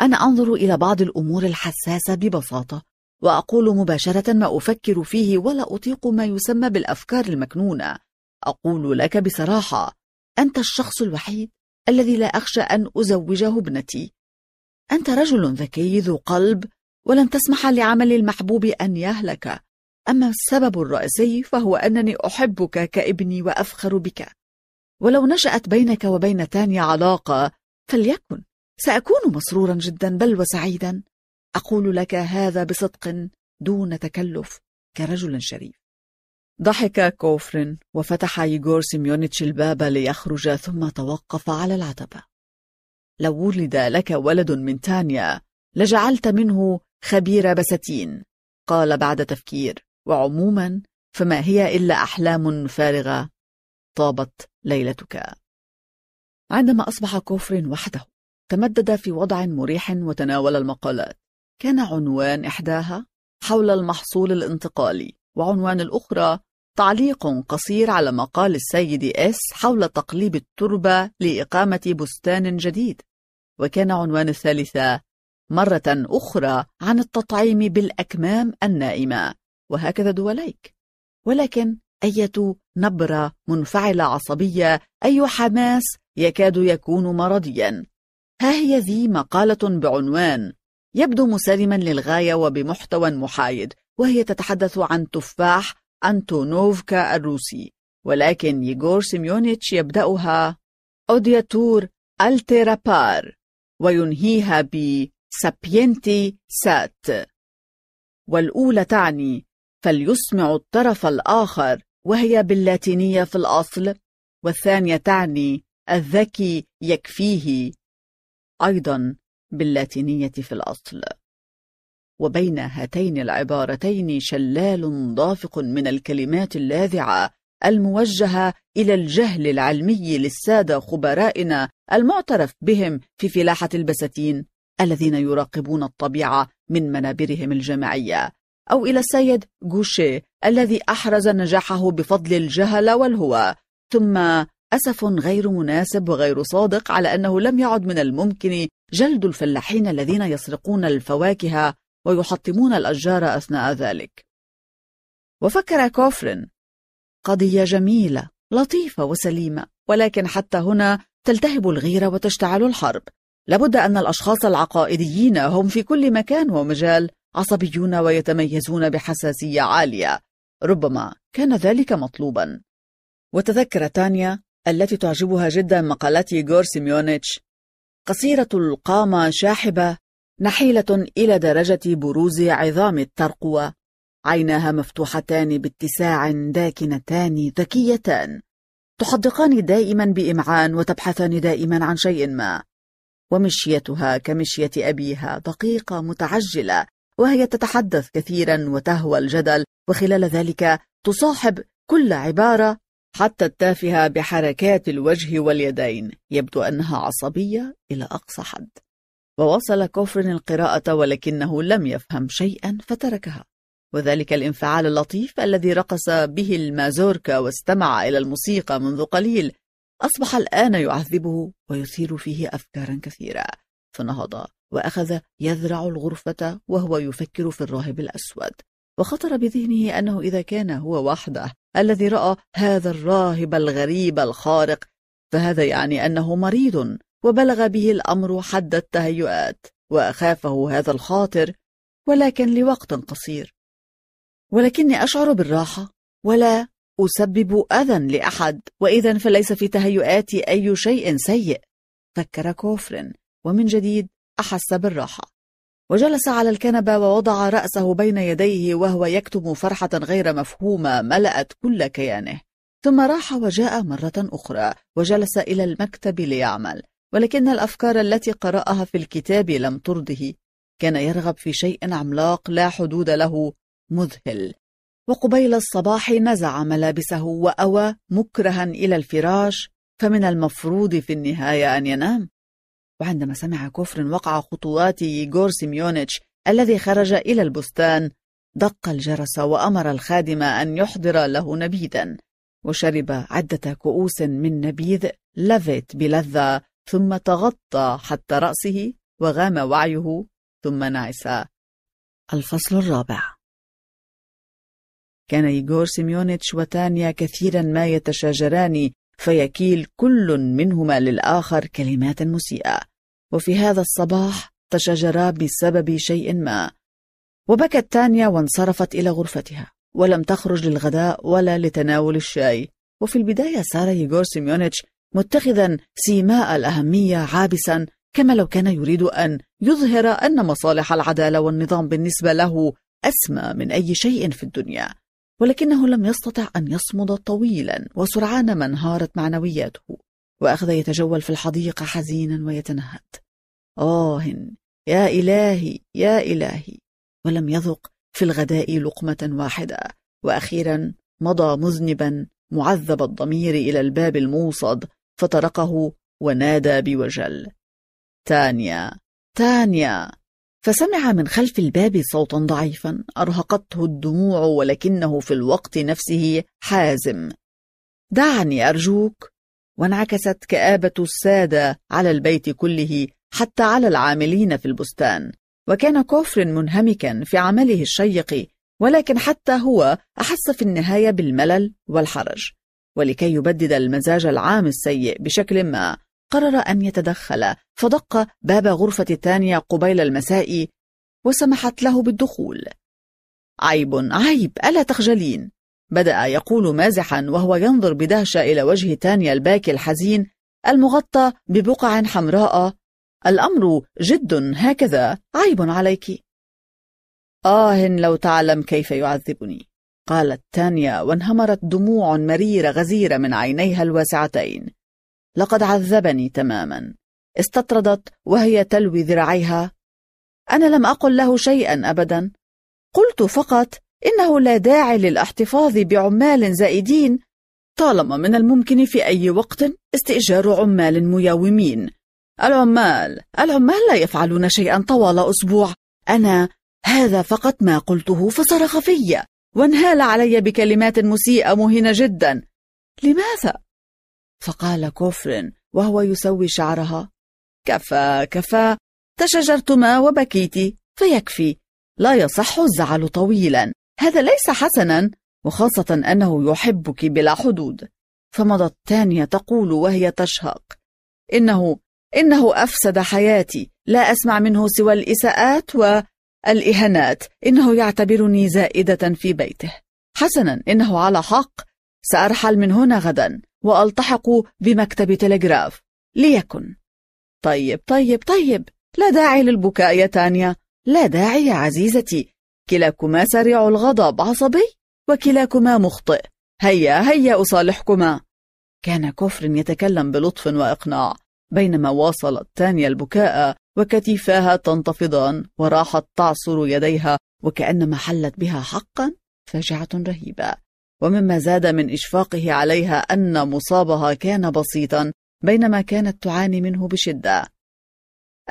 أنا أنظر إلى بعض الأمور الحساسة ببساطة. وأقول مباشرة ما أفكر فيه ولا أطيق ما يسمى بالأفكار المكنونة. أقول لك بصراحة أنت الشخص الوحيد الذي لا أخشى أن أزوجه ابنتي. أنت رجل ذكي ذو قلب ولن تسمح لعمل المحبوب أن يهلك. أما السبب الرئيسي فهو أنني أحبك كابني وأفخر بك. ولو نشأت بينك وبين تانيا علاقة فليكن. سأكون مسرورا جدا بل وسعيدا. أقول لك هذا بصدق دون تكلف كرجل شريف. ضحك كوفرين وفتح ييغور سيميونيتش الباب ليخرج ثم توقف على العتبة. لو ولد لك ولد من تانيا لجعلت منه خبير بساتين قال بعد تفكير. وعموما فما هي إلا أحلام فارغة طابت ليلتك. عندما أصبح كوفرين وحده تمدد في وضع مريح وتناول المقالات. كان عنوان إحداها حول المحصول الانتقالي وعنوان الأخرى تعليق قصير على مقال السيد إس حول تقليب التربة لإقامة بستان جديد. وكان عنوان الثالثة مرة أخرى عن التطعيم بالأكمام النائمة وهكذا دوليك. ولكن أية نبرة منفعلة عصبية أي حماس يكاد يكون مرضيا. ها هي ذي مقالة بعنوان يبدو مسالما للغاية وبمحتوى محايد وهي تتحدث عن تفاح أنتونوفكا الروسي ولكن ييغور سيميونيتش يبدأها أودياتور ألتيرابار وينهيها ب سابينتي سات. والأولى تعني فليسمع الطرف الآخر وهي باللاتينية في الأصل والثانية تعني الذكي يكفيه. أيضا باللاتينية في الأصل. وبين هاتين العبارتين شلال ضافق من الكلمات اللاذعة الموجهة إلى الجهل العلمي للسادة خبرائنا المعترف بهم في فلاحة البساتين الذين يراقبون الطبيعة من منابرهم الجامعية أو إلى السيد غوشي الذي أحرز نجاحه بفضل الجهل والهوى. ثم أسف غير مناسب وغير صادق على أنه لم يعد من الممكن جلد الفلاحين الذين يسرقون الفواكه ويحطمون الأشجار أثناء ذلك. وفكر كوفرين قضية جميلة لطيفة وسليمة ولكن حتى هنا تلتهب الغيرة وتشتعل الحرب. لابد أن الأشخاص العقائديين هم في كل مكان ومجال عصبيون ويتميزون بحساسية عالية. ربما كان ذلك مطلوبا. وتذكر تانيا التي تعجبها جدا مقالات ييغور سيميونيتش. قصيرة القامة شاحبة نحيلة إلى درجة بروز عظام الترقوة عيناها مفتوحتان باتساع داكنتان ذكيتان. تحدقان دائما بإمعان وتبحثان دائما عن شيء ما. ومشيتها كمشية أبيها دقيقة متعجلة وهي تتحدث كثيرا وتهوى الجدل وخلال ذلك تصاحب كل عبارة حتى التافهة بحركات الوجه واليدين يبدو أنها عصبية إلى أقصى حد. ووصل كوفرين القراءة ولكنه لم يفهم شيئا فتركها. وذلك الانفعال اللطيف الذي رقص به المازوركا واستمع إلى الموسيقى منذ قليل أصبح الآن يعذبه ويثير فيه أفكارا كثيرة. فنهض وأخذ يذرع الغرفة وهو يفكر في الراهب الأسود. وخطر بذهنه أنه إذا كان هو وحده الذي رأى هذا الراهب الغريب الخارق فهذا يعني أنه مريض وبلغ به الأمر حد التهيؤات وأخافه هذا الخاطر ولكن لوقت قصير. ولكني أشعر بالراحة ولا أسبب أذى لأحد وإذا فليس في تهيؤاتي أي شيء سيء فكر كوفرين ومن جديد أحس بالراحة. وجلس على الكنبة ووضع رأسه بين يديه وهو يكتم فرحة غير مفهومة ملأت كل كيانه. ثم راح وجاء مرة أخرى وجلس إلى المكتب ليعمل. ولكن الأفكار التي قرأها في الكتاب لم ترضه. كان يرغب في شيء عملاق لا حدود له مذهل. وقبيل الصباح نزع ملابسه وأوى مكرها إلى الفراش فمن المفروض في النهاية أن ينام. وعندما سمع كفر وقع خطوات ييغور سيميونيتش الذي خرج إلى البستان دق الجرس وأمر الخادم أن يحضر له نبيذا وشرب عدة كؤوس من نبيذ لافيت بلذة ثم تغطى حتى رأسه وغام وعيه ثم نعس. الفصل الرابع. كان ييغور سيميونيتش وتانيا كثيرا ما يتشاجران فيكيل كل منهما للآخر كلمات مسيئة. وفي هذا الصباح تشاجرا بسبب شيء ما. وبكت تانيا وانصرفت إلى غرفتها ولم تخرج للغداء ولا لتناول الشاي. وفي البداية صار ييغور سيميونيتش متخذا سيماء الأهمية عابسا كما لو كان يريد أن يظهر أن مصالح العدالة والنظام بالنسبة له أسمى من أي شيء في الدنيا. ولكنه لم يستطع أن يصمد طويلا وسرعان ما انهارت معنوياته. وأخذ يتجول في الحديقة حزينا ويتنهد. آه يا إلهي يا إلهي. ولم يذق في الغداء لقمة واحدة. وأخيرا مضى مذنبا معذب الضمير إلى الباب الموصد فطرقه ونادى بوجل. تانيا تانيا. فسمع من خلف الباب صوتا ضعيفا. أرهقته الدموع ولكنه في الوقت نفسه حازم. دعني أرجوك. وانعكست كآبة السادة على البيت كله حتى على العاملين في البستان. وكان كوفر منهمكا في عمله الشيق ولكن حتى هو أحس في النهاية بالملل والحرج. ولكي يبدد المزاج العام السيء بشكل ما قرر أن يتدخل. فدق باب غرفة تانيا قبيل المساء وسمحت له بالدخول. عيب عيب ألا تخجلين؟ بدأ يقول مازحا وهو ينظر بدهشة إلى وجه تانيا الباكي الحزين المغطى ببقع حمراء. الأمر جد هكذا. عيب عليك. آه لو تعلم كيف يعذبني. قالت تانيا وانهمرت دموع مريرة غزيرة من عينيها الواسعتين. لقد عذبني تماما. استطردت وهي تلوي ذراعيها. أنا لم أقل له شيئا أبدا. قلت فقط إنه لا داعي للاحتفاظ بعمال زائدين طالما من الممكن في أي وقت استئجار عمال مياومين. العمال العمال لا يفعلون شيئا طوال أسبوع. أنا هذا فقط ما قلته فصرخ في وانهال علي بكلمات مسيئة مهنة جدا. لماذا؟ فقال كوفرين وهو يسوي شعرها. كفى كفى. تشجرتما وبكيت فيكفي. لا يصح الزعل طويلا. هذا ليس حسنا وخاصة أنه يحبك بلا حدود. فمضت تانية تقول وهي تشهق إنه إنه أفسد حياتي لا أسمع منه سوى الإساءات والإهانات إنه يعتبرني زائدة في بيته. حسنا إنه على حق سأرحل من هنا غدا وألتحق بمكتب تلغراف. ليكن. طيب طيب طيب لا داعي للبكاء يا تانيا. لا داعي يا عزيزتي. كلاكما سريع الغضب. عصبي؟ وكلاكما مخطئ. هيا هيا أصالحكما. كان كفر يتكلم بلطف وإقناع بينما واصلت تانيا البكاء وكتفاها تنتفضان وراحت تعصر يديها وكأنما حلت بها حقا فاجعة رهيبة. ومما زاد من إشفاقه عليها أن مصابها كان بسيطا بينما كانت تعاني منه بشدة.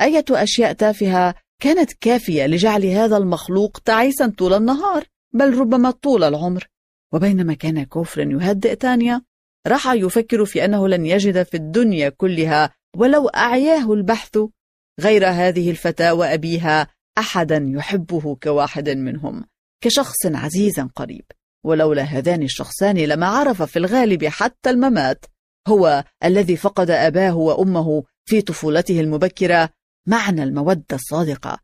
أية أشياء تافهة كانت كافية لجعل هذا المخلوق تعيسا طول النهار بل ربما طول العمر. وبينما كان كوفر يهدئ تانيا راح يفكر في أنه لن يجد في الدنيا كلها ولو أعياه البحث. غير هذه الفتاة وأبيها أحدا يحبه كواحد منهم كشخص عزيز قريب. ولولا هذان الشخصان لما عرف في الغالب حتى الممات هو الذي فقد أباه وأمه في طفولته المبكرة معنى المودة الصادقة.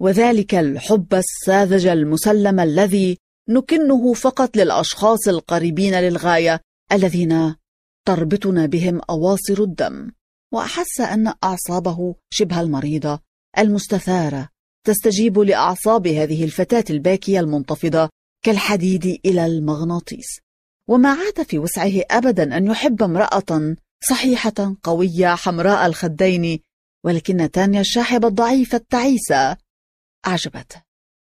وذلك الحب الساذج المسلم الذي نكنه فقط للأشخاص القريبين للغاية الذين تربطنا بهم أواصر الدم. وأحس أن أعصابه شبه المريضة المستثارة تستجيب لأعصاب هذه الفتاة الباكية المنتفضة كالحديد إلى المغناطيس. وما عاد في وسعه أبدا أن يحب امرأة صحيحة قوية حمراء الخدين ولكن تانيا الشاحبة الضعيفة التعيسة أعجبته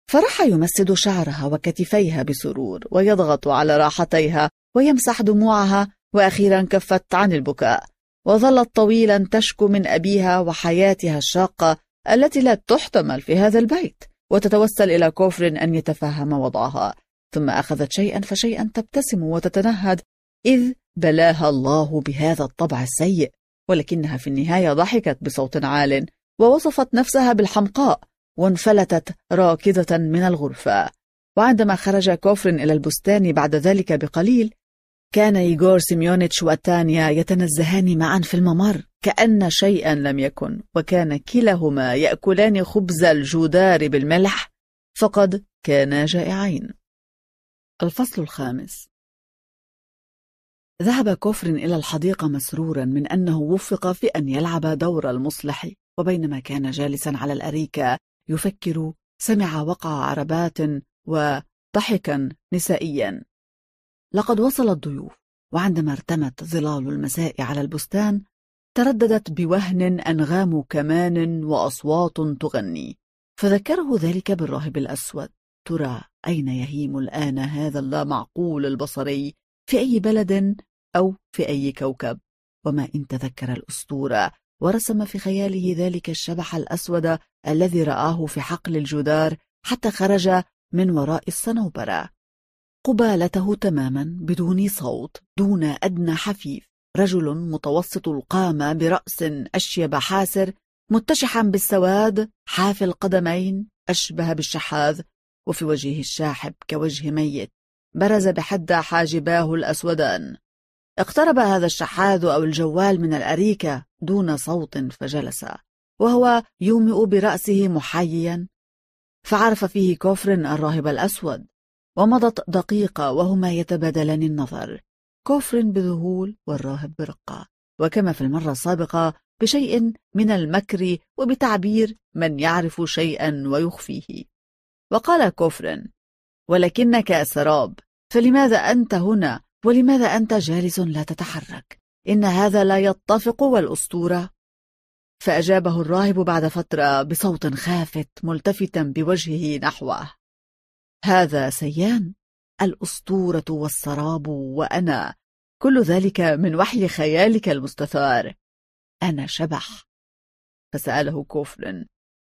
فراح يمسد شعرها وكتفيها بسرور ويضغط على راحتيها ويمسح دموعها وأخيرا كفت عن البكاء. وظلت طويلا تشكو من أبيها وحياتها الشاقة التي لا تحتمل في هذا البيت وتتوسل إلى كوفر أن يتفهم وضعها. ثم أخذت شيئا فشيئا تبتسم وتتنهد إذ بلاها الله بهذا الطبع السيء. ولكنها في النهاية ضحكت بصوت عال ووصفت نفسها بالحمقاء وانفلتت راكضة من الغرفة. وعندما خرج كوفرين إلى البستان بعد ذلك بقليل كان ييغور سيميونيتش وتانيا يتنزهان معا في الممر كأن شيئا لم يكن وكان كلاهما يأكلان خبز الجاودار بالملح فقد كانا جائعين. الفصل الخامس. ذهب كوفرين إلى الحديقة مسرورا من أنه وفق في أن يلعب دور المصلح وبينما كان جالسا على الأريكة يفكر سمع وقع عربات وضحكا نسائيا. لقد وصل الضيوف وعندما ارتمت ظلال المساء على البستان ترددت بوهن أنغام كمان وأصوات تغني. فذكره ذلك بالراهب الأسود. ترى أين يهيم الآن هذا اللامعقول البصري؟ في أي بلد أو في أي كوكب وما إن تذكر الأسطورة. ورسم في خياله ذلك الشبح الأسود الذي رآه في حقل الجدار حتى خرج من وراء الصنوبرة. قبالته تماما بدون صوت دون أدنى حفيف. رجل متوسط القامة برأس أشيب حاسر متشحا بالسواد حافي القدمين أشبه بالشحاذ وفي وجهه الشاحب كوجه ميت. برز بحد حاجباه الأسودان. اقترب هذا الشحاذ أو الجوال من الأريكة دون صوت فجلس وهو يومئ برأسه محييا فعرف فيه كوفر الراهب الأسود ومضت دقيقة وهما يتبادلان النظر كوفر بذهول والراهب برقة وكما في المرة السابقة بشيء من المكر وبتعبير من يعرف شيئا ويخفيه. وقال كوفر ولكنك سراب فلماذا أنت هنا ولماذا أنت جالس لا تتحرك؟ إن هذا لا يتفق والأسطورة. فأجابه الراهب بعد فترة بصوت خافت ملتفتا بوجهه نحوه. هذا سيان الأسطورة والسراب وأنا. كل ذلك من وحي خيالك المستثار. أنا شبح. فسأله كوفر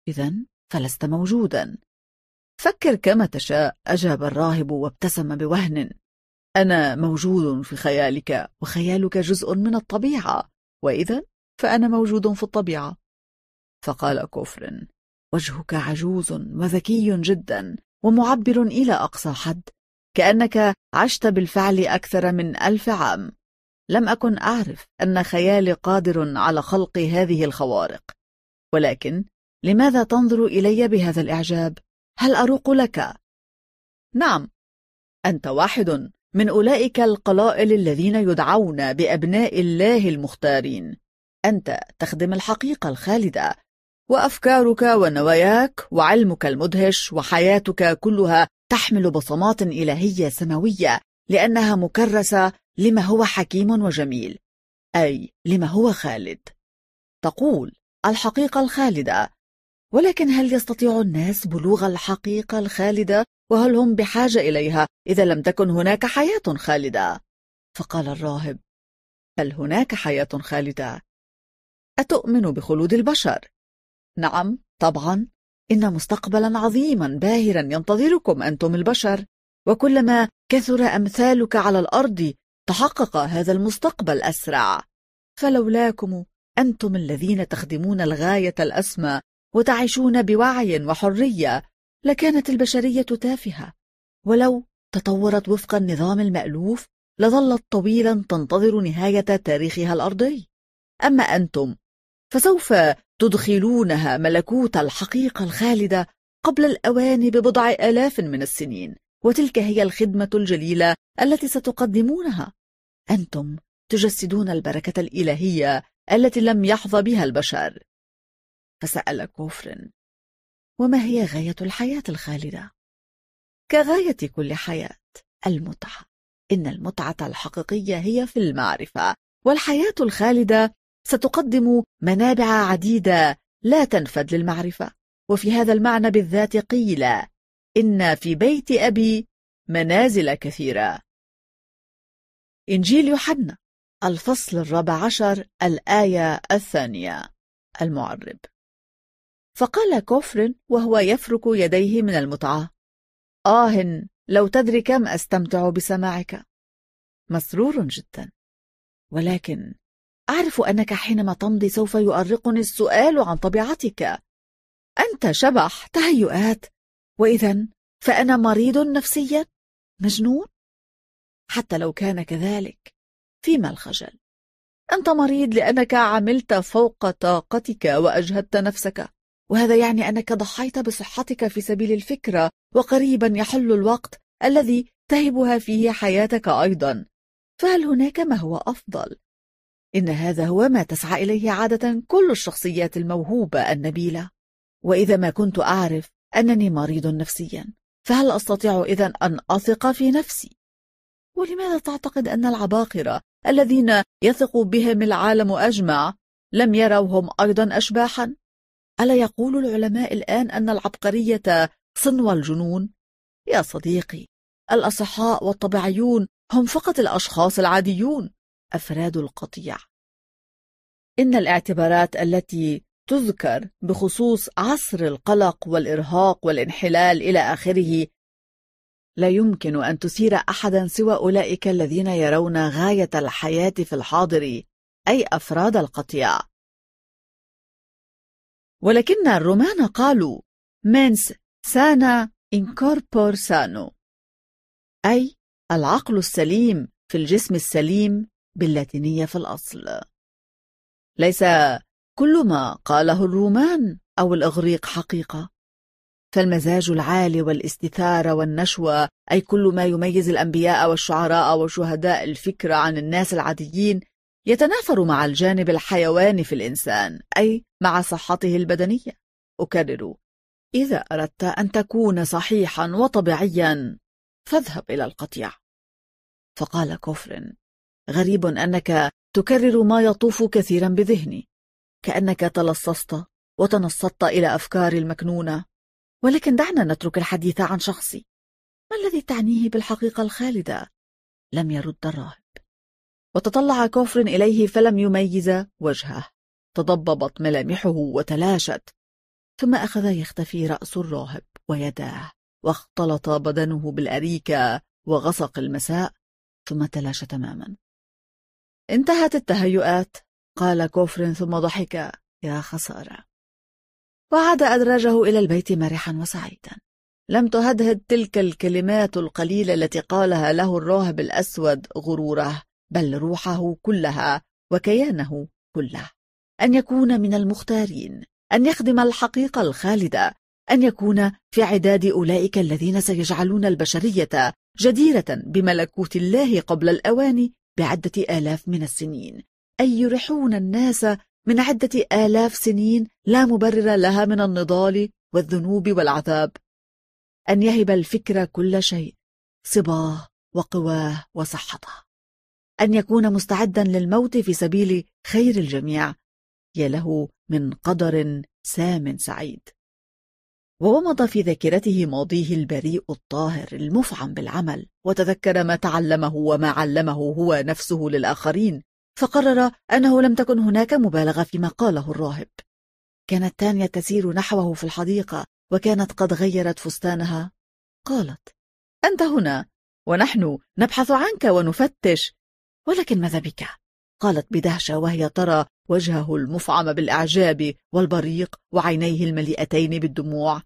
إذا فلست موجودا. فكر كما تشاء أجاب الراهب وابتسم بوهن. أنا موجود في خيالك وخيالك جزء من الطبيعة. وإذا فأنا موجود في الطبيعة. فقال كفر وجهك عجوز وذكي جدا ومعبر إلى أقصى حد كأنك عشت بالفعل أكثر من ألف عام. لم أكن أعرف أن خيالي قادر على خلق هذه الخوارق. ولكن لماذا تنظر إلي بهذا الإعجاب؟ هل أروق لك؟ نعم أنت واحد. من أولئك القلائل الذين يدعون بأبناء الله المختارين. أنت تخدم الحقيقة الخالدة. وأفكارك ونواياك وعلمك المدهش وحياتك كلها تحمل بصمات إلهية سماوية لأنها مكرسة لما هو حكيم وجميل أي لما هو خالد. تقول الحقيقة الخالدة. ولكن هل يستطيع الناس بلوغ الحقيقة الخالدة؟ وهل هم بحاجة إليها إذا لم تكن هناك حياة خالدة؟ فقال الراهب هل هناك حياة خالدة؟ أتؤمن بخلود البشر؟ نعم طبعا إن مستقبلا عظيما باهرا ينتظركم أنتم البشر وكلما كثر أمثالك على الأرض تحقق هذا المستقبل أسرع فلولاكم أنتم الذين تخدمون الغاية الأسمى وتعيشون بوعي وحرية لكانت البشرية تافهة. ولو تطورت وفق النظام المألوف لظلت طويلا تنتظر نهاية تاريخها الأرضي. أما أنتم فسوف تدخلونها ملكوت الحقيقة الخالدة قبل الأوان ببضع آلاف من السنين وتلك هي الخدمة الجليلة التي ستقدمونها. أنتم تجسدون البركة الإلهية التي لم يحظى بها البشر. فسأل كوفر وما هي غاية الحياة الخالدة؟ كغاية كل حياة المتعة. إن المتعة الحقيقية هي في المعرفة والحياة الخالدة ستقدم منابع عديدة لا تنفد للمعرفة. وفي هذا المعنى بالذات قيل إن في بيت أبي منازل كثيرة. إنجيل يوحنا الفصل الرابع عشر الآية الثانية. المعرب. فقال كوفر وهو يفرك يديه من المتعة. آه لو تدري كم أستمتع بسماعك. مسرور جدا. ولكن أعرف أنك حينما تمضي سوف يؤرقني السؤال عن طبيعتك. أنت شبح تهيؤات. وإذا فأنا مريض نفسيا. مجنون. حتى لو كان كذلك فيما الخجل؟ أنت مريض لأنك عملت فوق طاقتك وأجهدت نفسك. وهذا يعني أنك ضحيت بصحتك في سبيل الفكرة وقريبا يحل الوقت الذي تهبها فيه حياتك أيضا فهل هناك ما هو أفضل؟ إن هذا هو ما تسعى إليه عادة كل الشخصيات الموهوبة النبيلة وإذا ما كنت أعرف أنني مريض نفسيا فهل أستطيع إذا أن أثق في نفسي؟ ولماذا تعتقد أن العباقرة الذين يثق بهم العالم أجمع لم يروهم أيضا أشباحا؟ ألا يقول العلماء الآن أن العبقرية صنو الجنون؟ يا صديقي الأصحاء والطبيعيون هم فقط الأشخاص العاديون أفراد القطيع إن الاعتبارات التي تذكر بخصوص عصر القلق والإرهاق والانحلال إلى آخره لا يمكن أن تثير أحدا سوى أولئك الذين يرون غاية الحياة في الحاضر أي أفراد القطيع ولكن الرومان قالوا منس سانا انكوربور سانو أي العقل السليم في الجسم السليم باللاتينية في الأصل. ليس كل ما قاله الرومان أو الإغريق حقيقة. فالمزاج العالي والاستثارة والنشوة أي كل ما يميز الأنبياء والشعراء وشهداء الفكرة عن الناس العاديين يتنافر مع الجانب الحيواني في الإنسان أي مع صحته البدنية. أكرر إذا أردت أن تكون صحيحا وطبيعيا فاذهب إلى القطيع. فقال كفر غريب أنك تكرر ما يطوف كثيرا بذهني. كأنك تلصصت وتنصت إلى أفكاري المكنونة. ولكن دعنا نترك الحديث عن شخصي. ما الذي تعنيه بالحقيقة الخالدة؟ لم يرد الراهب. وتطلع كوفر إليه فلم يميز وجهه. تضببت ملامحه وتلاشت. ثم أخذ يختفي رأس الراهب ويداه. واختلط بدنه بالأريكة وغسق المساء. ثم تلاشى تماما. انتهت التهيؤات. قال كوفر ثم ضحك. يا خسارة. وعاد أدراجه إلى البيت مرحا وسعيدا. لم تهدهد تلك الكلمات القليلة التي قالها له الراهب الأسود غروره. بل روحه كلها وكيانه كله. أن يكون من المختارين أن يخدم الحقيقة الخالدة أن يكون في عداد أولئك الذين سيجعلون البشرية جديرة بملكوت الله قبل الأوان بعدة آلاف من السنين. أي يرحون الناس من عدة آلاف سنين لا مبرر لها من النضال والذنوب والعذاب. أن يهب الفكر كل شيء صباه وقواه وصحته. أن يكون مستعدا للموت في سبيل خير الجميع. يا له من قدر سام سعيد. وومض في ذاكرته ماضيه البريء الطاهر المفعم بالعمل وتذكر ما تعلمه وما علمه هو نفسه للآخرين فقرر أنه لم تكن هناك مبالغة فيما قاله الراهب. كانت تانيا تسير نحوه في الحديقة وكانت قد غيرت فستانها. قالت أنت هنا ونحن نبحث عنك ونفتش ولكن ماذا بك؟ قالت بدهشة وهي ترى وجهه المفعم بالإعجاب والبريق وعينيه المليئتين بالدموع.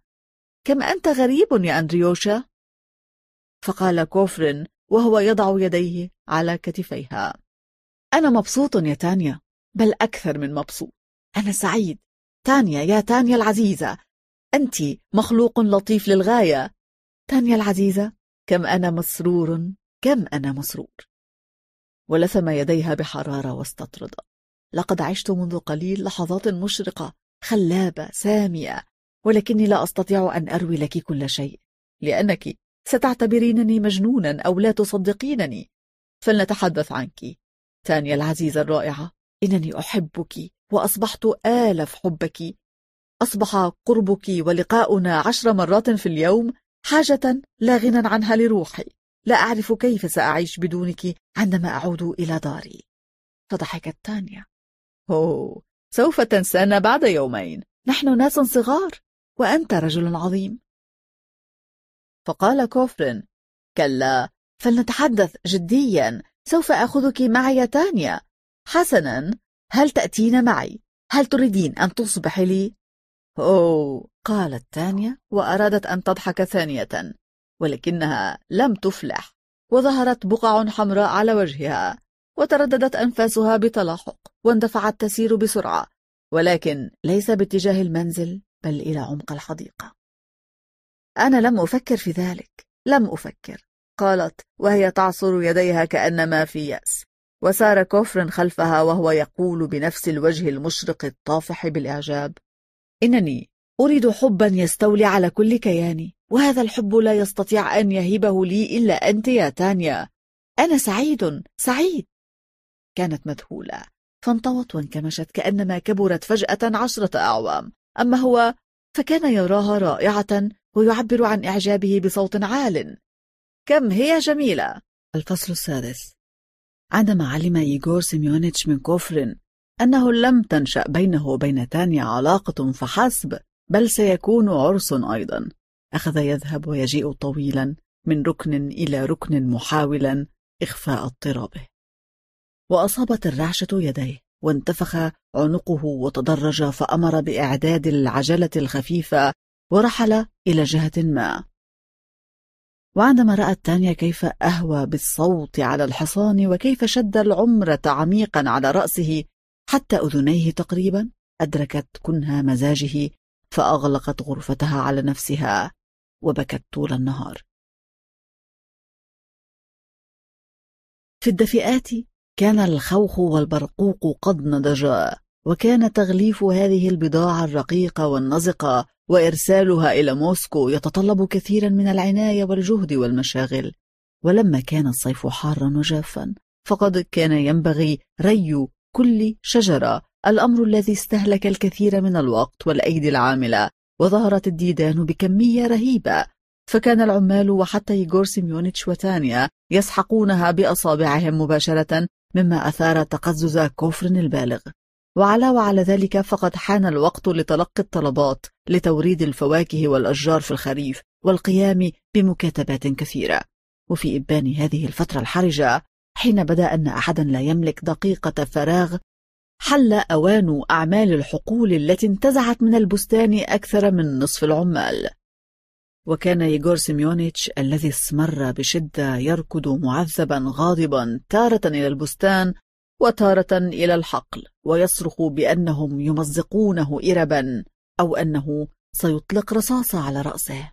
كم أنت غريب يا أندريوشا؟ فقال كوفرين وهو يضع يديه على كتفيها. أنا مبسوط يا تانيا بل أكثر من مبسوط. أنا سعيد. تانيا يا تانيا العزيزة أنت مخلوق لطيف للغاية. تانيا العزيزة كم أنا مسرور كم أنا مسرور. ولثم يديها بحرارة واستطرد. لقد عشت منذ قليل لحظات مشرقة خلابة سامية ولكني لا أستطيع أن أروي لك كل شيء لأنك ستعتبرينني مجنونا أو لا تصدقينني. فلنتحدث عنك. تانيا العزيزة الرائعة إنني أحبك وأصبحت آلف حبك. أصبح قربك ولقاؤنا عشر مرات في اليوم حاجة لا غنى عنها لروحي. لا أعرف كيف سأعيش بدونك عندما أعود إلى داري. فضحكت تانيا. أوه سوف تنسانا بعد يومين. نحن ناس صغار وأنت رجل عظيم. فقال كوفرين كلا فلنتحدث جديا. سوف أخذك معي يا تانيا. حسنا هل تأتين معي؟ هل تريدين أن تصبح لي؟ أوه قالت تانيا وأرادت أن تضحك ثانية. ولكنها لم تفلح وظهرت بقع حمراء على وجهها وترددت أنفاسها بتلاحق واندفعت تسير بسرعة ولكن ليس باتجاه المنزل بل إلى عمق الحديقة. أنا لم أفكر في ذلك لم أفكر قالت وهي تعصر يديها كأنما في يأس وسار كوفر خلفها وهو يقول بنفس الوجه المشرق الطافح بالإعجاب إنني أريد حبا يستولي على كل كياني. وهذا الحب لا يستطيع أن يهبه لي إلا أنت يا تانيا. أنا سعيد سعيد. كانت مذهولة. فانطوت وانكمشت كأنما كبرت فجأة عشرة أعوام. أما هو فكان يراها رائعة ويعبر عن إعجابه بصوت عال. كم هي جميلة! الفصل السادس. عندما علم ييغور سيميونيتش من كوفرين أنه لم تنشأ بينه وبين تانيا علاقة فحسب بل سيكون عرس أيضا. أخذ يذهب ويجيء طويلا من ركن إلى ركن محاولا إخفاء اضطرابه. وأصابت الرعشة يديه وانتفخ عنقه وتدرج فأمر بإعداد العجلة الخفيفة ورحل إلى جهة ما. وعندما رأت تانيا كيف أهوى بالصوت على الحصان وكيف شد العمرة عميقا على رأسه حتى أذنيه تقريبا أدركت كنها مزاجه فأغلقت غرفتها على نفسها. وبكت طول النهار. في الدفئات كان الخوخ والبرقوق قد نضجا وكان تغليف هذه البضاعة الرقيقة والنزقة وإرسالها إلى موسكو يتطلب كثيرا من العناية والجهد والمشاغل. ولما كان الصيف حارا وجافا فقد كان ينبغي ري كل شجرة الأمر الذي استهلك الكثير من الوقت والأيدي العاملة. وظهرت الديدان بكمية رهيبة. فكان العمال وحتى ييغور سيميونيتش وتانيا يسحقونها بأصابعهم مباشرة مما أثار تقزز كوفرين البالغ. وعلاوة على ذلك فقد حان الوقت لتلقي الطلبات لتوريد الفواكه والأشجار في الخريف والقيام بمكاتبات كثيرة. وفي إبان هذه الفترة الحرجة حين بدا أن أحدا لا يملك دقيقة فراغ حل أوان أعمال الحقول التي انتزعت من البستان أكثر من نصف العمال. وكان ييغور سيميونيتش الذي اسمر بشدة يركض معذبا غاضبا تارة إلى البستان وتارة إلى الحقل ويصرخ بأنهم يمزقونه إربا أو أنه سيطلق رصاصة على رأسه.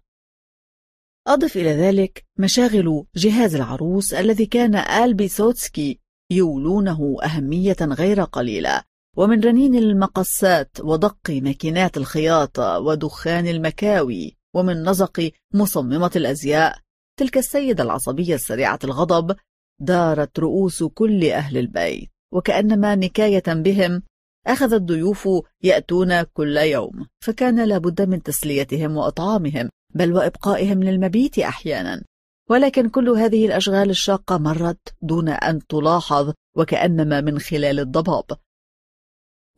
أضف إلى ذلك مشاغل جهاز العروس الذي كان آل بيسوتسكي يولونه أهمية غير قليلة. ومن رنين المقصات ودق ماكينات الخياطة ودخان المكاوي. ومن نزق مصممة الأزياء. تلك السيدة العصبية السريعة الغضب دارت رؤوس كل أهل البيت. وكأنما نكاية بهم أخذ الضيوف يأتون كل يوم. فكان لابد من تسليتهم وأطعامهم بل وإبقائهم للمبيت أحيانا. ولكن كل هذه الأشغال الشاقة مرت دون أن تلاحظ وكأنما من خلال الضباب.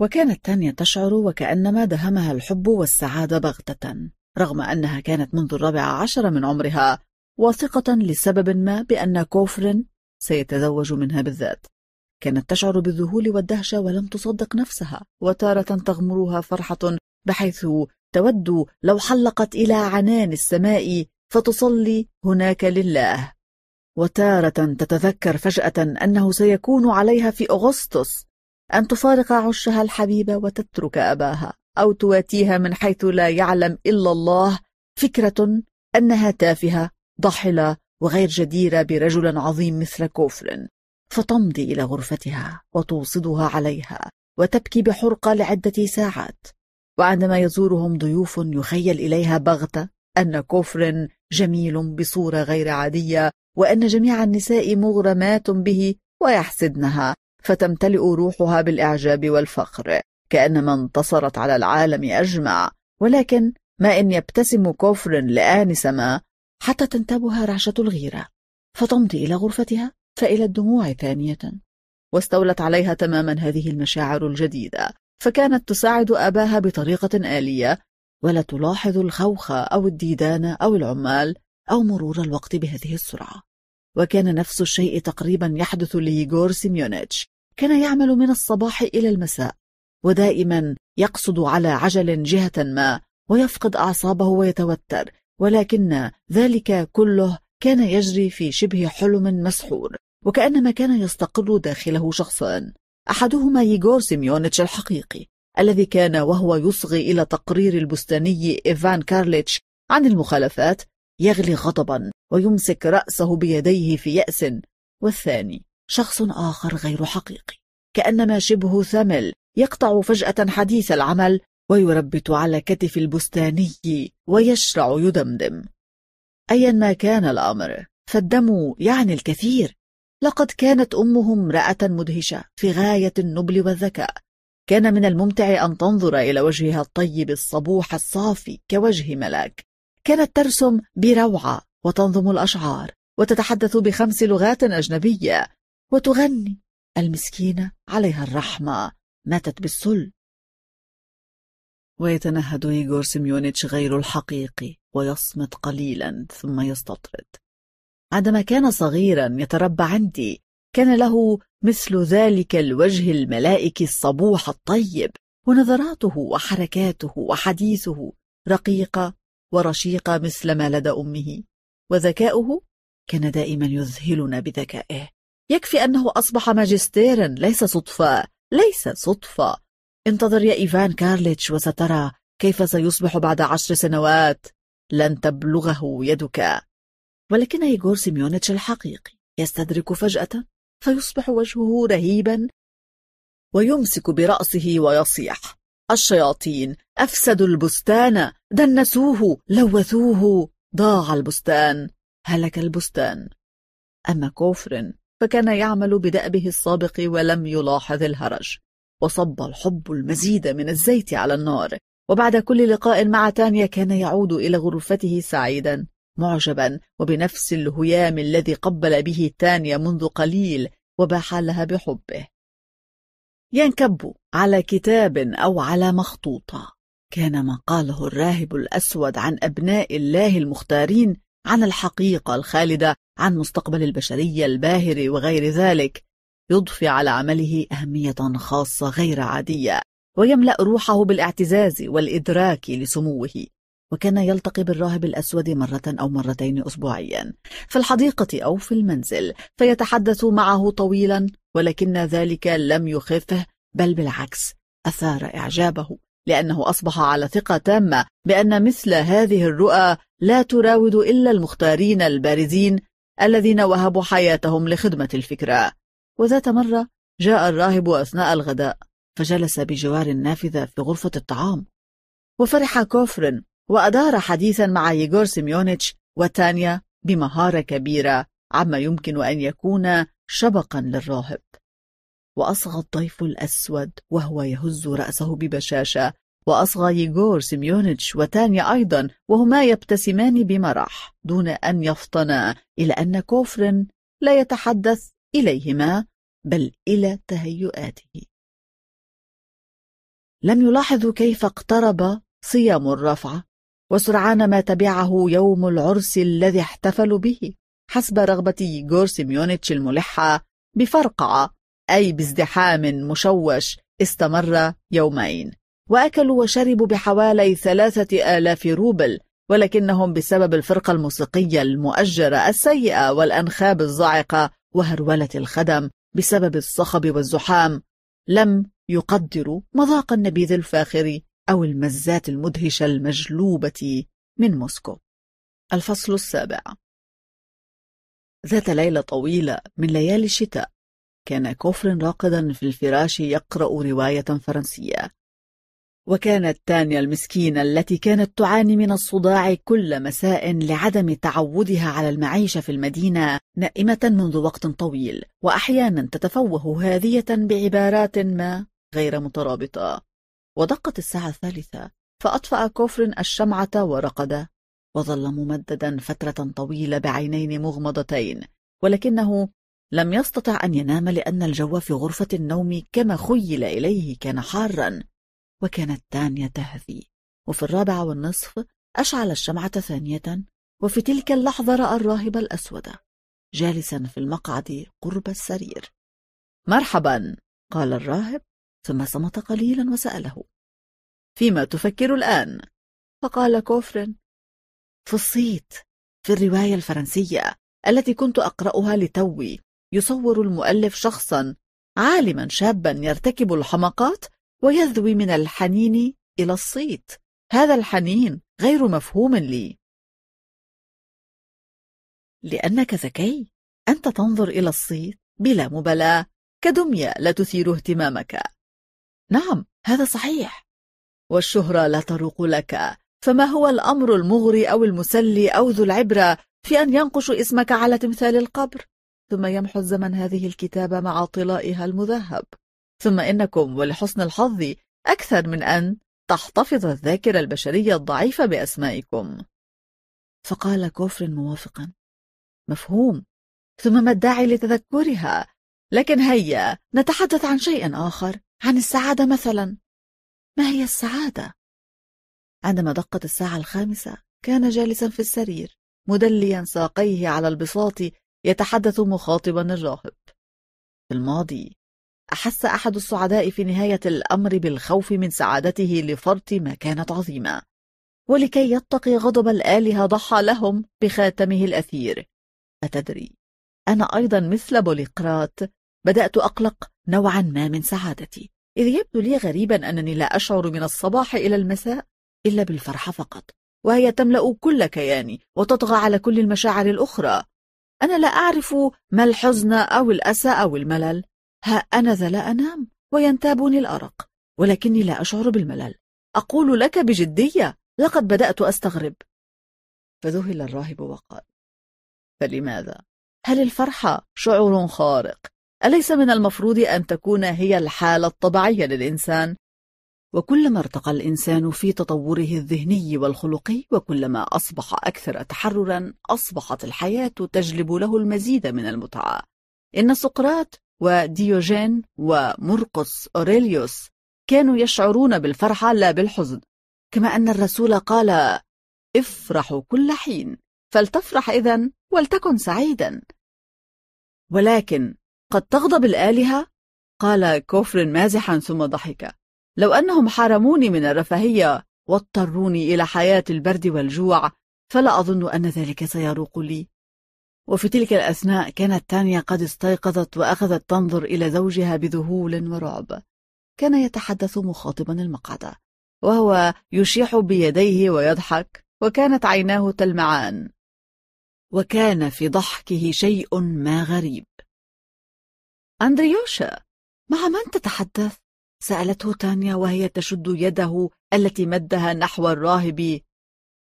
وكانت تانيا تشعر وكأنما دهمها الحب والسعادة بغتة رغم أنها كانت منذ الرابعة عشر من عمرها واثقة لسبب ما بأن كوفرين سيتزوج منها بالذات. كانت تشعر بالذهول والدهشة ولم تصدق نفسها وتارة تغمرها فرحة بحيث تود لو حلقت إلى عنان السماء فتصلي هناك لله. وتارة تتذكر فجأة أنه سيكون عليها في أغسطس أن تفارق عشها الحبيب وتترك أباها أو تواتيها من حيث لا يعلم إلا الله فكرة أنها تافهة ضحلة وغير جديرة برجل عظيم مثل كوفرن فتمضي إلى غرفتها وتوصدها عليها وتبكي بحرقة لعدة ساعات. وعندما يزورهم ضيوف يخيل إليها بغتة أن كفر جميل بصورة غير عادية وأن جميع النساء مغرمات به ويحسدنها فتمتلئ روحها بالإعجاب والفخر كأنما انتصرت على العالم أجمع. ولكن ما إن يبتسم كفر لآنس ما حتى تنتابها رعشة الغيرة. فتمضي إلى غرفتها فإلى الدموع ثانية. واستولت عليها تماما هذه المشاعر الجديدة فكانت تساعد أباها بطريقة آلية ولا تلاحظ الخوخ أو الديدان أو العمال أو مرور الوقت بهذه السرعة. وكان نفس الشيء تقريبا يحدث لييغور سيميونيتش. كان يعمل من الصباح إلى المساء ودائما يقصد على عجل جهة ما ويفقد أعصابه ويتوتر ولكن ذلك كله كان يجري في شبه حلم مسحور وكأنما كان يستقر داخله شخصان أحدهما ييغور سيميونيتش الحقيقي. الذي كان وهو يصغي إلى تقرير البستاني إيفان كارليتش عن المخالفات يغلي غضبا ويمسك رأسه بيديه في يأس. والثاني شخص آخر غير حقيقي. كأنما شبه ثمل يقطع فجأة حديث العمل ويربت على كتف البستاني ويشرع يدمدم. أيا ما كان الأمر فالدم يعني الكثير. لقد كانت أمه امرأة مدهشة في غاية النبل والذكاء. كان من الممتع أن تنظر إلى وجهها الطيب الصبوح الصافي كوجه ملاك. كانت ترسم بروعة وتنظم الأشعار وتتحدث بخمس لغات أجنبية وتغني. المسكينة عليها الرحمة ماتت بالسل. ويتنهد إيغور سيميونيتش غير الحقيقي ويصمت قليلا ثم يستطرد. عندما كان صغيرا يتربى عندي كان له مثل ذلك الوجه الملائكي الصبوح الطيب ونظراته وحركاته وحديثه رقيقة ورشيقة مثل ما لدى أمه. وذكاؤه كان دائما يذهلنا بذكائه. يكفي أنه أصبح ماجستيرا ليس صدفة ليس صدفة. انتظر يا إيفان كارليتش وسترى كيف سيصبح بعد عشر سنوات. لن تبلغه يدك. ولكن ييغور سيميونيتش الحقيقي يستدرك فجأة. فيصبح وجهه رهيبا ويمسك برأسه ويصيح. الشياطين أفسدوا البستان دنسوه لوثوه. ضاع البستان هلك البستان. أما كوفرن فكان يعمل بدأبه السابق ولم يلاحظ الهرج. وصب الحب المزيد من الزيت على النار. وبعد كل لقاء مع تانيا كان يعود إلى غرفته سعيدا. معجبا وبنفس الهيام الذي قبل به تانيا منذ قليل وباح لها بحبه. ينكب على كتاب أو على مخطوطة. كان ما قاله الراهب الأسود عن أبناء الله المختارين عن الحقيقة الخالدة عن مستقبل البشرية الباهر وغير ذلك. يضفي على عمله أهمية خاصة غير عادية ويملأ روحه بالإعتزاز والإدراك لسموه. وكان يلتقي بالراهب الأسود مرة أو مرتين أسبوعيا. في الحديقة أو في المنزل فيتحدث معه طويلا ولكن ذلك لم يخفه بل بالعكس أثار إعجابه لأنه أصبح على ثقة تامة بأن مثل هذه الرؤى لا تراود إلا المختارين البارزين الذين وهبوا حياتهم لخدمة الفكرة. وذات مرة جاء الراهب أثناء الغداء فجلس بجوار النافذة في غرفة الطعام وفرح كوفرين وأدار حديثا مع ييغور سيميونيتش وتانيا بمهارة كبيرة عما يمكن أن يكون شيقا للراهب. وأصغى الضيف الأسود وهو يهز رأسه ببشاشة وأصغى ييغور سيميونيتش وتانيا أيضا وهما يبتسمان بمرح دون أن يفطنا إلى أن كوفرين لا يتحدث إليهما بل إلى تهيؤاته. لم يلاحظوا كيف اقترب صيام الرفعة وسرعان ما تبعه يوم العرس الذي احتفلوا به حسب رغبة ييغور سيميونيتش الملحة بفرقعة أي بازدحام مشوش استمر يومين. وأكلوا وشربوا بحوالي ثلاثة آلاف روبل ولكنهم بسبب الفرقة الموسيقية المؤجرة السيئة والأنخاب الزاعقة وهرولة الخدم بسبب الصخب والزحام لم يقدروا مذاق النبيذ الفاخر أو المزات المدهشة المجلوبة من موسكو. الفصل السابع. ذات ليلة طويلة من ليالي الشتاء كان كوفرن راقدا في الفراش يقرأ رواية فرنسية. وكانت تانيا المسكينة التي كانت تعاني من الصداع كل مساء لعدم تعودها على المعيشة في المدينة نائمة منذ وقت طويل وأحيانا تتفوه هادية بعبارات ما غير مترابطة. ودقت الساعة الثالثة فأطفأ كوفر الشمعة ورقد وظل ممددا فترة طويلة بعينين مغمضتين ولكنه لم يستطع أن ينام لأن الجو في غرفة النوم كما خيل إليه كان حارا وكانت تانيا تهذي. وفي الرابعة والنصف أشعل الشمعة ثانية وفي تلك اللحظة رأى الراهب الأسود جالسا في المقعد قرب السرير. مرحبا! قال الراهب. ثم صمت قليلا وسأله فيما تفكر الآن؟ فقال كوفرن في الصيت في الرواية الفرنسية التي كنت أقرأها لتوي يصور المؤلف شخصا عالما شابا يرتكب الحمقات ويذوي من الحنين إلى الصيت. هذا الحنين غير مفهوم لي. لأنك ذكي أنت تنظر إلى الصيت بلا مبالاة كدمية لا تثير اهتمامك. نعم هذا صحيح. والشهرة لا تروق لك. فما هو الأمر المغري أو المسلي أو ذو العبرة في أن ينقش اسمك على تمثال القبر؟ ثم يمحو الزمن هذه الكتابة مع طلائها المذهب. ثم إنكم ولحسن الحظ أكثر من أن تحتفظ الذاكرة البشرية الضعيفة بأسمائكم. فقال كوفر موافقا. مفهوم. ثم ما الداعي لتذكرها؟ لكن هيا نتحدث عن شيء آخر عن السعادة مثلا. ما هي السعادة؟ عندما دقت الساعة الخامسة كان جالسا في السرير مدليا ساقيه على البساط يتحدث مخاطبا الراهب. في الماضي أحس أحد السعداء في نهاية الأمر بالخوف من سعادته لفرط ما كانت عظيمة. ولكي يتقي غضب الآلهة ضحى لهم بخاتمه الأثير. أتدري أنا أيضا مثل بوليقرات بدأت أقلق نوعا ما من سعادتي. إذ يبدو لي غريبا أنني لا أشعر من الصباح إلى المساء إلا بالفرحة فقط وهي تملأ كل كياني وتطغى على كل المشاعر الأخرى. أنا لا أعرف ما الحزن أو الأسى أو الملل. ها أنا ذا لا أنام وينتابني الأرق ولكني لا أشعر بالملل. أقول لك بجدية لقد بدأت أستغرب. فذهل الراهب وقال فلماذا؟ هل الفرحة شعور خارق؟ أليس من المفروض أن تكون هي الحالة الطبيعية للإنسان؟ وكلما ارتقى الإنسان في تطوره الذهني والخلقي وكلما أصبح أكثر تحررا أصبحت الحياة تجلب له المزيد من المتعة إن سقراط وديوجين ومرقس أوريليوس كانوا يشعرون بالفرحة لا بالحزن كما أن الرسول قال افرحوا كل حين فلتفرح إذن ولتكن سعيدا ولكن قد تغضب الآلهة؟ قال كوفر مازحا ثم ضحك. لو أنهم حرموني من الرفاهية واضطروني إلى حياة البرد والجوع فلا أظن أن ذلك سيروق لي. وفي تلك الأثناء كانت تانيا قد استيقظت وأخذت تنظر إلى زوجها بذهول ورعب. كان يتحدث مخاطبا المقعد وهو يشيح بيديه ويضحك وكانت عيناه تلمعان. وكان في ضحكه شيء ما غريب. أندريوشا مع من تتحدث؟ سألته تانيا وهي تشد يده التي مدها نحو الراهب.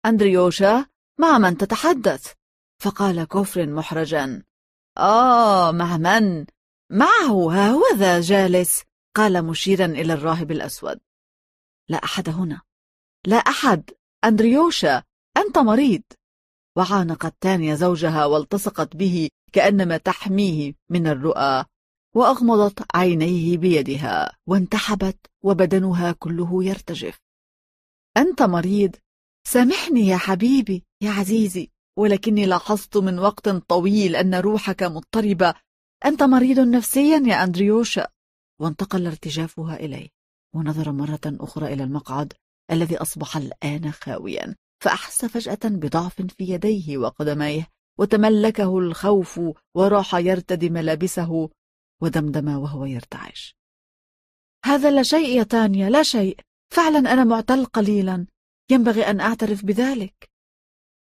أندريوشا مع من تتحدث؟ فقال كوفر محرجا. آه مع من؟ معه ها هو ذا جالس قال مشيرا إلى الراهب الأسود. لا أحد هنا. لا أحد. أندريوشا أنت مريض. وعانقت تانيا زوجها والتصقت به كأنما تحميه من الرؤى. وأغمضت عينيه بيدها وانتحبت وبدنها كله يرتجف. أنت مريض؟ سامحني يا حبيبي يا عزيزي ولكني لاحظت من وقت طويل أن روحك مضطربة. أنت مريض نفسيا يا أندريوشا وانتقل ارتجافها إليه ونظر مرة أخرى إلى المقعد الذي أصبح الآن خاويا فأحس فجأة بضعف في يديه وقدميه وتملكه الخوف وراح يرتدي ملابسه ودمدم وهو يرتعش. هذا لا شيء يا تانيا لا شيء. فعلا أنا معتل قليلا ينبغي أن أعترف بذلك.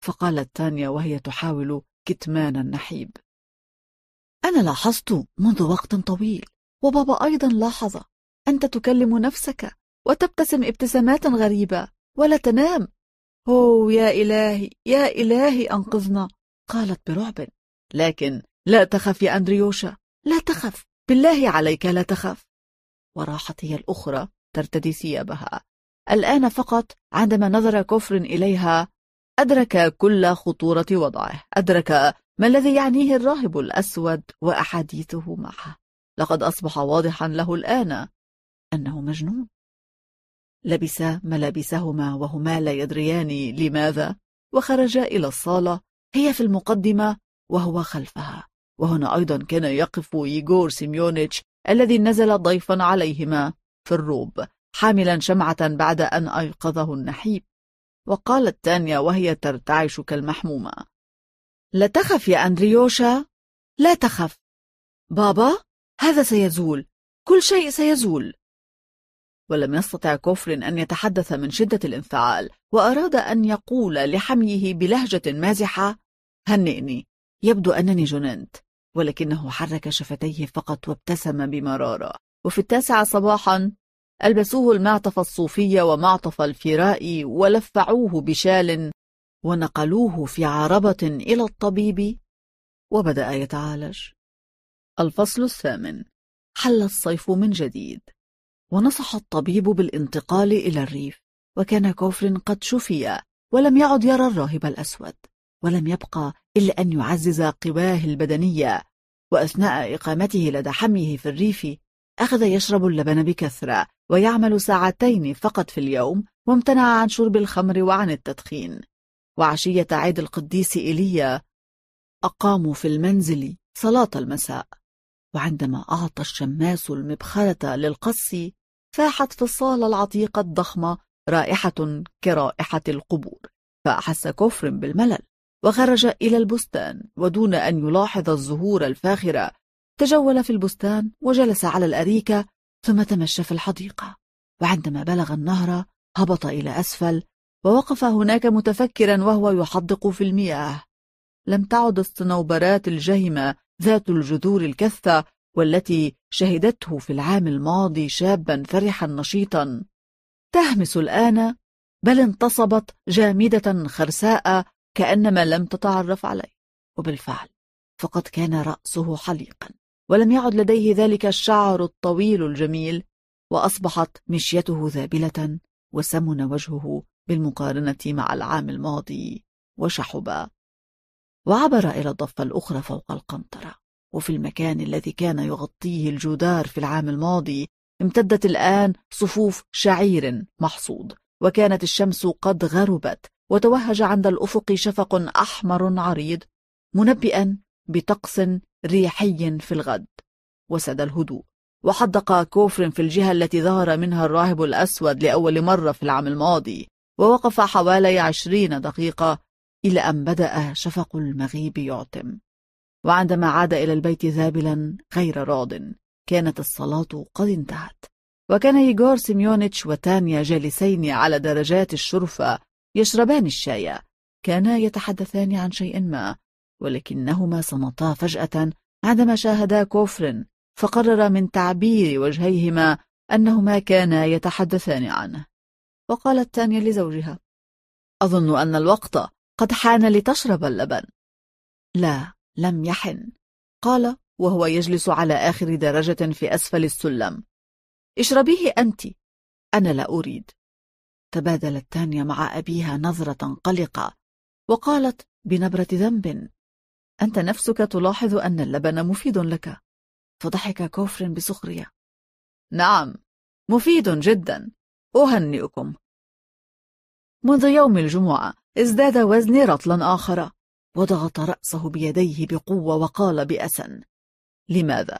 فقالت تانيا وهي تحاول كتمان النحيب. أنا لاحظت منذ وقت طويل وبابا أيضا لاحظ أنت تكلم نفسك وتبتسم ابتسامات غريبة ولا تنام. أوه يا إلهي يا إلهي أنقذنا قالت برعب. لكن لا تخف يا أندريوشا. لا تخف. بالله عليك لا تخف. وراحت هي الأخرى ترتدي ثيابها. الآن فقط عندما نظر كفر إليها أدرك كل خطورة وضعه. أدرك ما الذي يعنيه الراهب الأسود وأحاديثه معه. لقد أصبح واضحا له الآن أنه مجنون. لبس ملابسهما وهما لا يدريان لماذا. وخرجا إلى الصالة هي في المقدمة وهو خلفها. وهنا أيضا كان يقف ييغور سيميونيتش الذي نزل ضيفا عليهما في الروب حاملا شمعة بعد أن أيقظه النحيب. وقالت تانيا وهي ترتعش كالمحمومة لا تخف يا أندريوشا لا تخف. بابا هذا سيزول كل شيء سيزول. ولم يستطع كوفرين أن يتحدث من شدة الانفعال وأراد أن يقول لحميه بلهجة مازحة هنئني يبدو أنني جننت. ولكنه حرك شفتيه فقط وابتسم بمرارة. وفي التاسعة صباحا ألبسوه المعطف الصوفي ومعطف الفراء ولفعوه بشال ونقلوه في عربة إلى الطبيب. وبدأ يتعالج. الفصل الثامن. حل الصيف من جديد. ونصح الطبيب بالانتقال إلى الريف. وكان كوفر قد شفي ولم يعد يرى الراهب الأسود. ولم يبقى إلا أن يعزز قواه البدنية وأثناء إقامته لدى حميه في الريف أخذ يشرب اللبن بكثرة ويعمل ساعتين فقط في اليوم وامتنع عن شرب الخمر وعن التدخين. وعشية عيد القديس إيليا أقاموا في المنزل صلاة المساء وعندما أعطى الشماس المبخرة للقص فاحت في الصالة العتيقة الضخمة رائحة كرائحة القبور فأحس كفر بالملل. وخرج إلى البستان ودون أن يلاحظ الزهور الفاخرة تجول في البستان وجلس على الأريكة ثم تمشى في الحديقة. وعندما بلغ النهر هبط إلى أسفل ووقف هناك متفكرا وهو يحدق في المياه. لم تعد الصنوبرات الجهمة ذات الجذور الكثة والتي شهدته في العام الماضي شابا فرحا نشيطا. تهمس الآن بل انتصبت جامدة خرساء كأنما لم تتعرف عليه. وبالفعل فقد كان رأسه حليقا ولم يعد لديه ذلك الشعر الطويل الجميل وأصبحت مشيته ذابلة وسمن وجهه بالمقارنة مع العام الماضي وشحب. وعبر إلى الضفة الأخرى فوق القنطرة وفي المكان الذي كان يغطيه الجدار في العام الماضي امتدت الآن صفوف شعير محصود وكانت الشمس قد غربت وتوهج عند الأفق شفق أحمر عريض منبئا بطقس ريحي في الغد. وسد الهدوء. وحدق كوفر في الجهة التي ظهر منها الراهب الأسود لأول مرة في العام الماضي. ووقف حوالي عشرين دقيقة إلى أن بدأ شفق المغيب يعتم. وعندما عاد إلى البيت ذابلا غير راض كانت الصلاة قد انتهت. وكان ييغور سيميونيتش وتانيا جالسين على درجات الشرفة يشربان الشاي. كانا يتحدثان عن شيء ما ولكنهما صمتا فجأة عندما شاهدا كوفرن فقرر من تعبير وجهيهما أنهما كانا يتحدثان عنه. وقالت تانيا لزوجها أظن أن الوقت قد حان لتشرب اللبن. لا لم يحن. قال وهو يجلس على آخر درجة في أسفل السلم. اشربيه أنت. أنا لا أريد. تبادلت تانيا مع أبيها نظرة قلقة وقالت بنبرة ذنب أنت نفسك تلاحظ أن اللبن مفيد لك فضحك كوفر بسخرية نعم مفيد جدا أهنئكم منذ يوم الجمعة ازداد وزني رطلا آخر وضغط رأسه بيديه بقوة وقال بأسن لماذا؟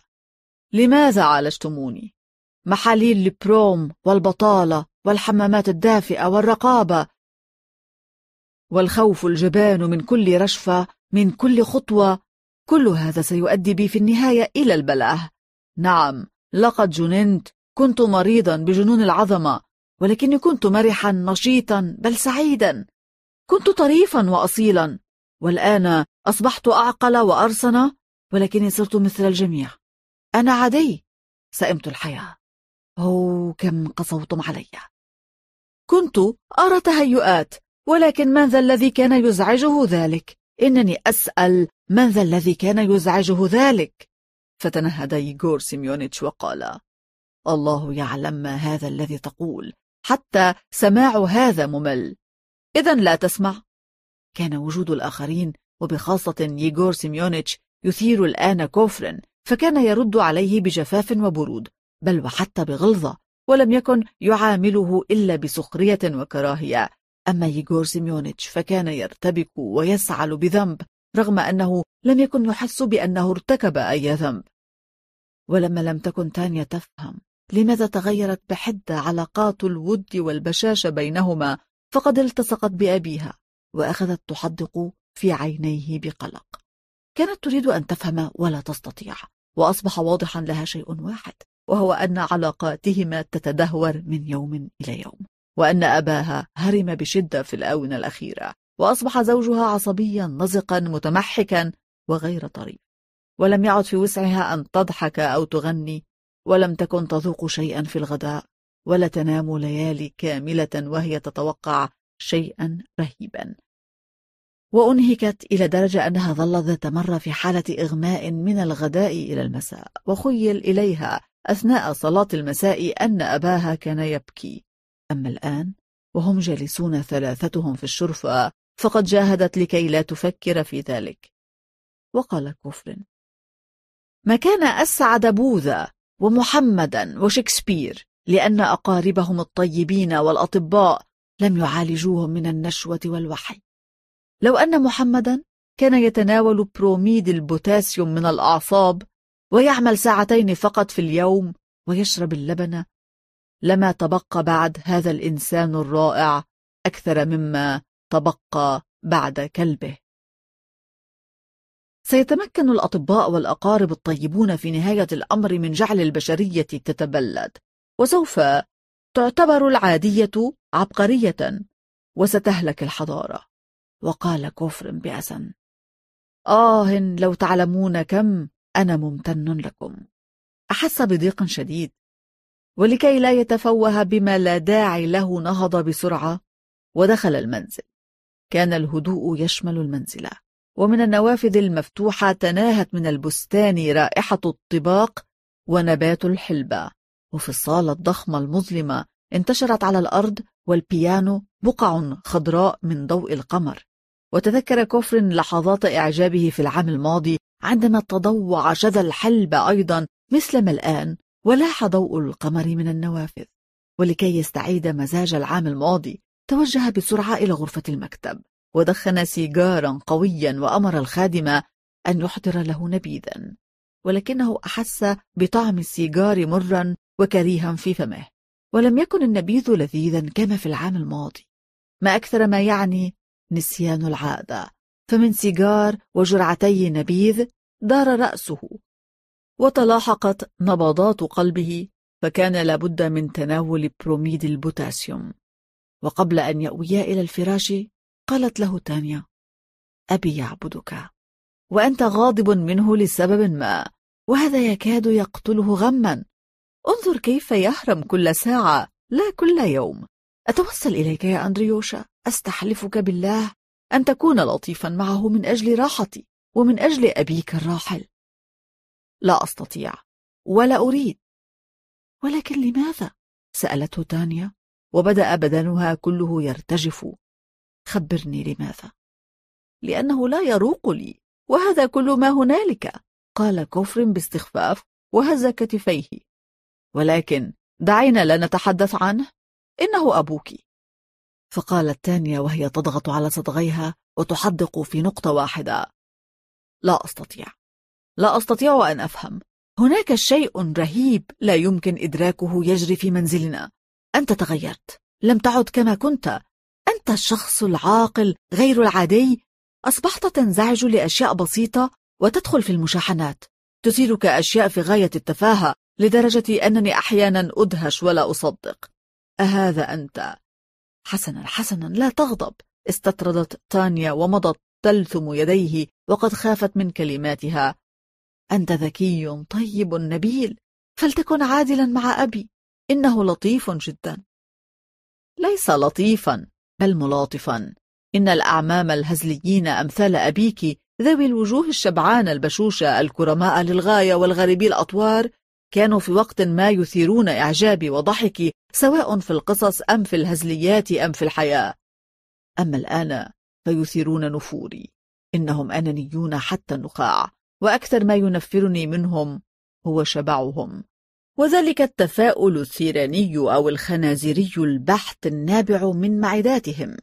لماذا عالجتموني؟ محاليل البروم والبطالة والحمامات الدافئة والرقابة. والخوف الجبان من كل رشفة من كل خطوة. كل هذا سيؤدي بي في النهاية إلى البلاه نعم لقد جننت. كنت مريضا بجنون العظمة ولكني كنت مرحا نشيطا بل سعيدا. كنت طريفا وأصيلا. والآن أصبحت أعقل وأرسن ولكني صرت مثل الجميع. أنا عادي. سئمت الحياة. أوه كم قصوتم علي. كنت أرى تهيؤات ولكن من ذا الذي كان يزعجه ذلك؟ إنني أسأل من ذا الذي كان يزعجه ذلك؟ فتنهد ييغور سيميونيتش وقال الله يعلم ما هذا الذي تقول حتى سماع هذا ممل. إذا لا تسمع. كان وجود الآخرين وبخاصة ييغور سيميونيتش يثير الآن كوفرن فكان يرد عليه بجفاف وبرود بل وحتى بغلظة. ولم يكن يعامله إلا بسخرية وكراهية. أما ييغور سيميونيتش فكان يرتبك ويسعل بذنب رغم أنه لم يكن يحس بأنه ارتكب أي ذنب. ولما لم تكن تانيا تفهم لماذا تغيرت بحدة علاقات الود والبشاشة بينهما فقد التصقت بأبيها وأخذت تحدق في عينيه بقلق. كانت تريد أن تفهم ولا تستطيع وأصبح واضحا لها شيء واحد. وهو أن علاقاتهما تتدهور من يوم إلى يوم وأن أباها هرم بشدة في الآونة الأخيرة وأصبح زوجها عصبيا نزقا متمحكا وغير طريف. ولم يعد في وسعها أن تضحك أو تغني ولم تكن تذوق شيئا في الغداء ولا تنام ليالي كاملة وهي تتوقع شيئا رهيبا. وأنهكت إلى درجة أنها ظلت ذات مرة في حالة إغماء من الغداء إلى المساء وخيل إليها أثناء صلاة المساء أن أباها كان يبكي. أما الآن وهم جالسون ثلاثتهم في الشرفة فقد جاهدت لكي لا تفكر في ذلك. وقال كوفرن ما كان أسعد بوذا ومحمدا وشكسبير لأن أقاربهم الطيبين والأطباء لم يعالجوهم من النشوة والوحي. لو أن محمدا كان يتناول بروميد البوتاسيوم من الأعصاب ويعمل ساعتين فقط في اليوم ويشرب اللبن. لما تبقى بعد هذا الإنسان الرائع أكثر مما تبقى بعد كلبه. سيتمكن الأطباء والأقارب الطيبون في نهاية الأمر من جعل البشرية تتبلد وسوف تعتبر العادية عبقرية وستهلك الحضارة. وقال كفر بأسن. آه لو تعلمون كم أنا ممتن لكم. أحس بضيق شديد. ولكي لا يتفوه بما لا داعي له نهض بسرعة ودخل المنزل. كان الهدوء يشمل المنزل ومن النوافذ المفتوحة تناهت من البستان رائحة الطباق ونبات الحلبة. وفي الصالة الضخمة المظلمة انتشرت على الأرض والبيانو بقع خضراء من ضوء القمر. وتذكر كوفرين لحظات إعجابه في العام الماضي عندما تضوع شذا الحلبة أيضا مثلما الآن ولاح ضوء القمر من النوافذ. ولكي يستعيد مزاج العام الماضي توجه بسرعة إلى غرفة المكتب ودخن سيجارا قويا وأمر الخادمة أن يحضر له نبيذا. ولكنه أحس بطعم السيجار مرا وكريها في فمه. ولم يكن النبيذ لذيذا كما في العام الماضي. ما أكثر ما يعني نسيان العادة. فمن سيجار وجرعتي نبيذ دار رأسه. وتلاحقت نبضات قلبه فكان لابد من تناول بروميد البوتاسيوم. وقبل أن يأويا إلى الفراش قالت له تانيا أبي يعبدك. وأنت غاضب منه لسبب ما وهذا يكاد يقتله غما. انظر كيف يهرم كل ساعة لا كل يوم. أتوسل إليك يا أندريوشا أستحلفك بالله؟ أن تكون لطيفا معه من أجل راحتي ومن أجل أبيك الراحل. لا أستطيع ولا أريد. ولكن لماذا؟ سألته تانيا وبدأ بدنها كله يرتجف. خبرني لماذا؟ لأنه لا يروق لي وهذا كل ما هنالك قال كفر باستخفاف وهز كتفيه. ولكن دعينا لا نتحدث عنه إنه أبوك. فقالت تانيا وهي تضغط على صدغيها وتحدق في نقطة واحدة. لا أستطيع. لا أستطيع أن أفهم. هناك شيء رهيب لا يمكن إدراكه يجري في منزلنا. أنت تغيرت. لم تعد كما كنت. أنت الشخص العاقل غير العادي. أصبحت تنزعج لأشياء بسيطة وتدخل في المشاحنات. تثيرك أشياء في غاية التفاهة لدرجة أنني أحيانا أدهش ولا أصدق. أهذا أنت؟ حسنا حسنا لا تغضب. استطردت تانيا ومضت تلثم يديه وقد خافت من كلماتها. أنت ذكي طيب نبيل فلتكن عادلا مع أبي. إنه لطيف جدا. ليس لطيفا بل ملاطفا. إن الأعمام الهزليين أمثال أبيك ذوي الوجوه الشبعانة البشوشة الكرماء للغاية والغريبي الأطوار كانوا في وقت ما يثيرون إعجابي وضحكي سواء في القصص أم في الهزليات أم في الحياة. أما الآن فيثيرون نفوري. إنهم أنانيون حتى النخاع وأكثر ما ينفرني منهم هو شبعهم. وذلك التفاؤل الثيراني أو الخنازيري البحت النابع من معداتهم.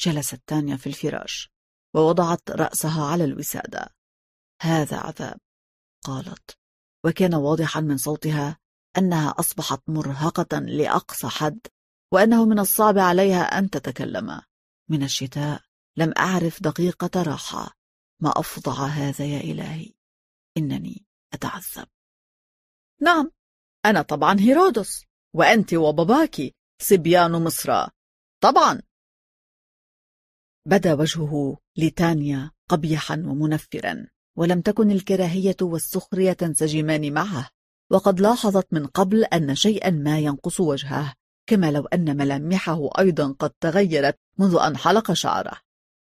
جلست تانيا في الفراش ووضعت رأسها على الوسادة. هذا عذاب قالت. وكان واضحا من صوتها أنها أصبحت مرهقة لأقصى حد وأنه من الصعب عليها أن تتكلم. من الشتاء لم أعرف دقيقة راحة. ما أفظع هذا يا إلهي؟ إنني أتعذب. نعم أنا طبعا هيرودس وأنت وباباك صبيان مصر. طبعا. بدا وجهه لتانيا قبيحا ومنفرا. ولم تكن الكراهية والسخرية تنسجمان معه وقد لاحظت من قبل أن شيئا ما ينقص وجهه كما لو أن ملامحه أيضا قد تغيرت منذ أن حلق شعره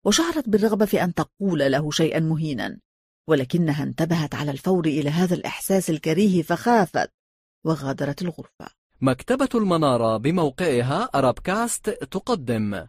وشعرت بالرغبة في أن تقول له شيئا مهينا ولكنها انتبهت على الفور إلى هذا الإحساس الكريه فخافت وغادرت الغرفة. مكتبة المنارة بموقعها أرابكاست تقدم.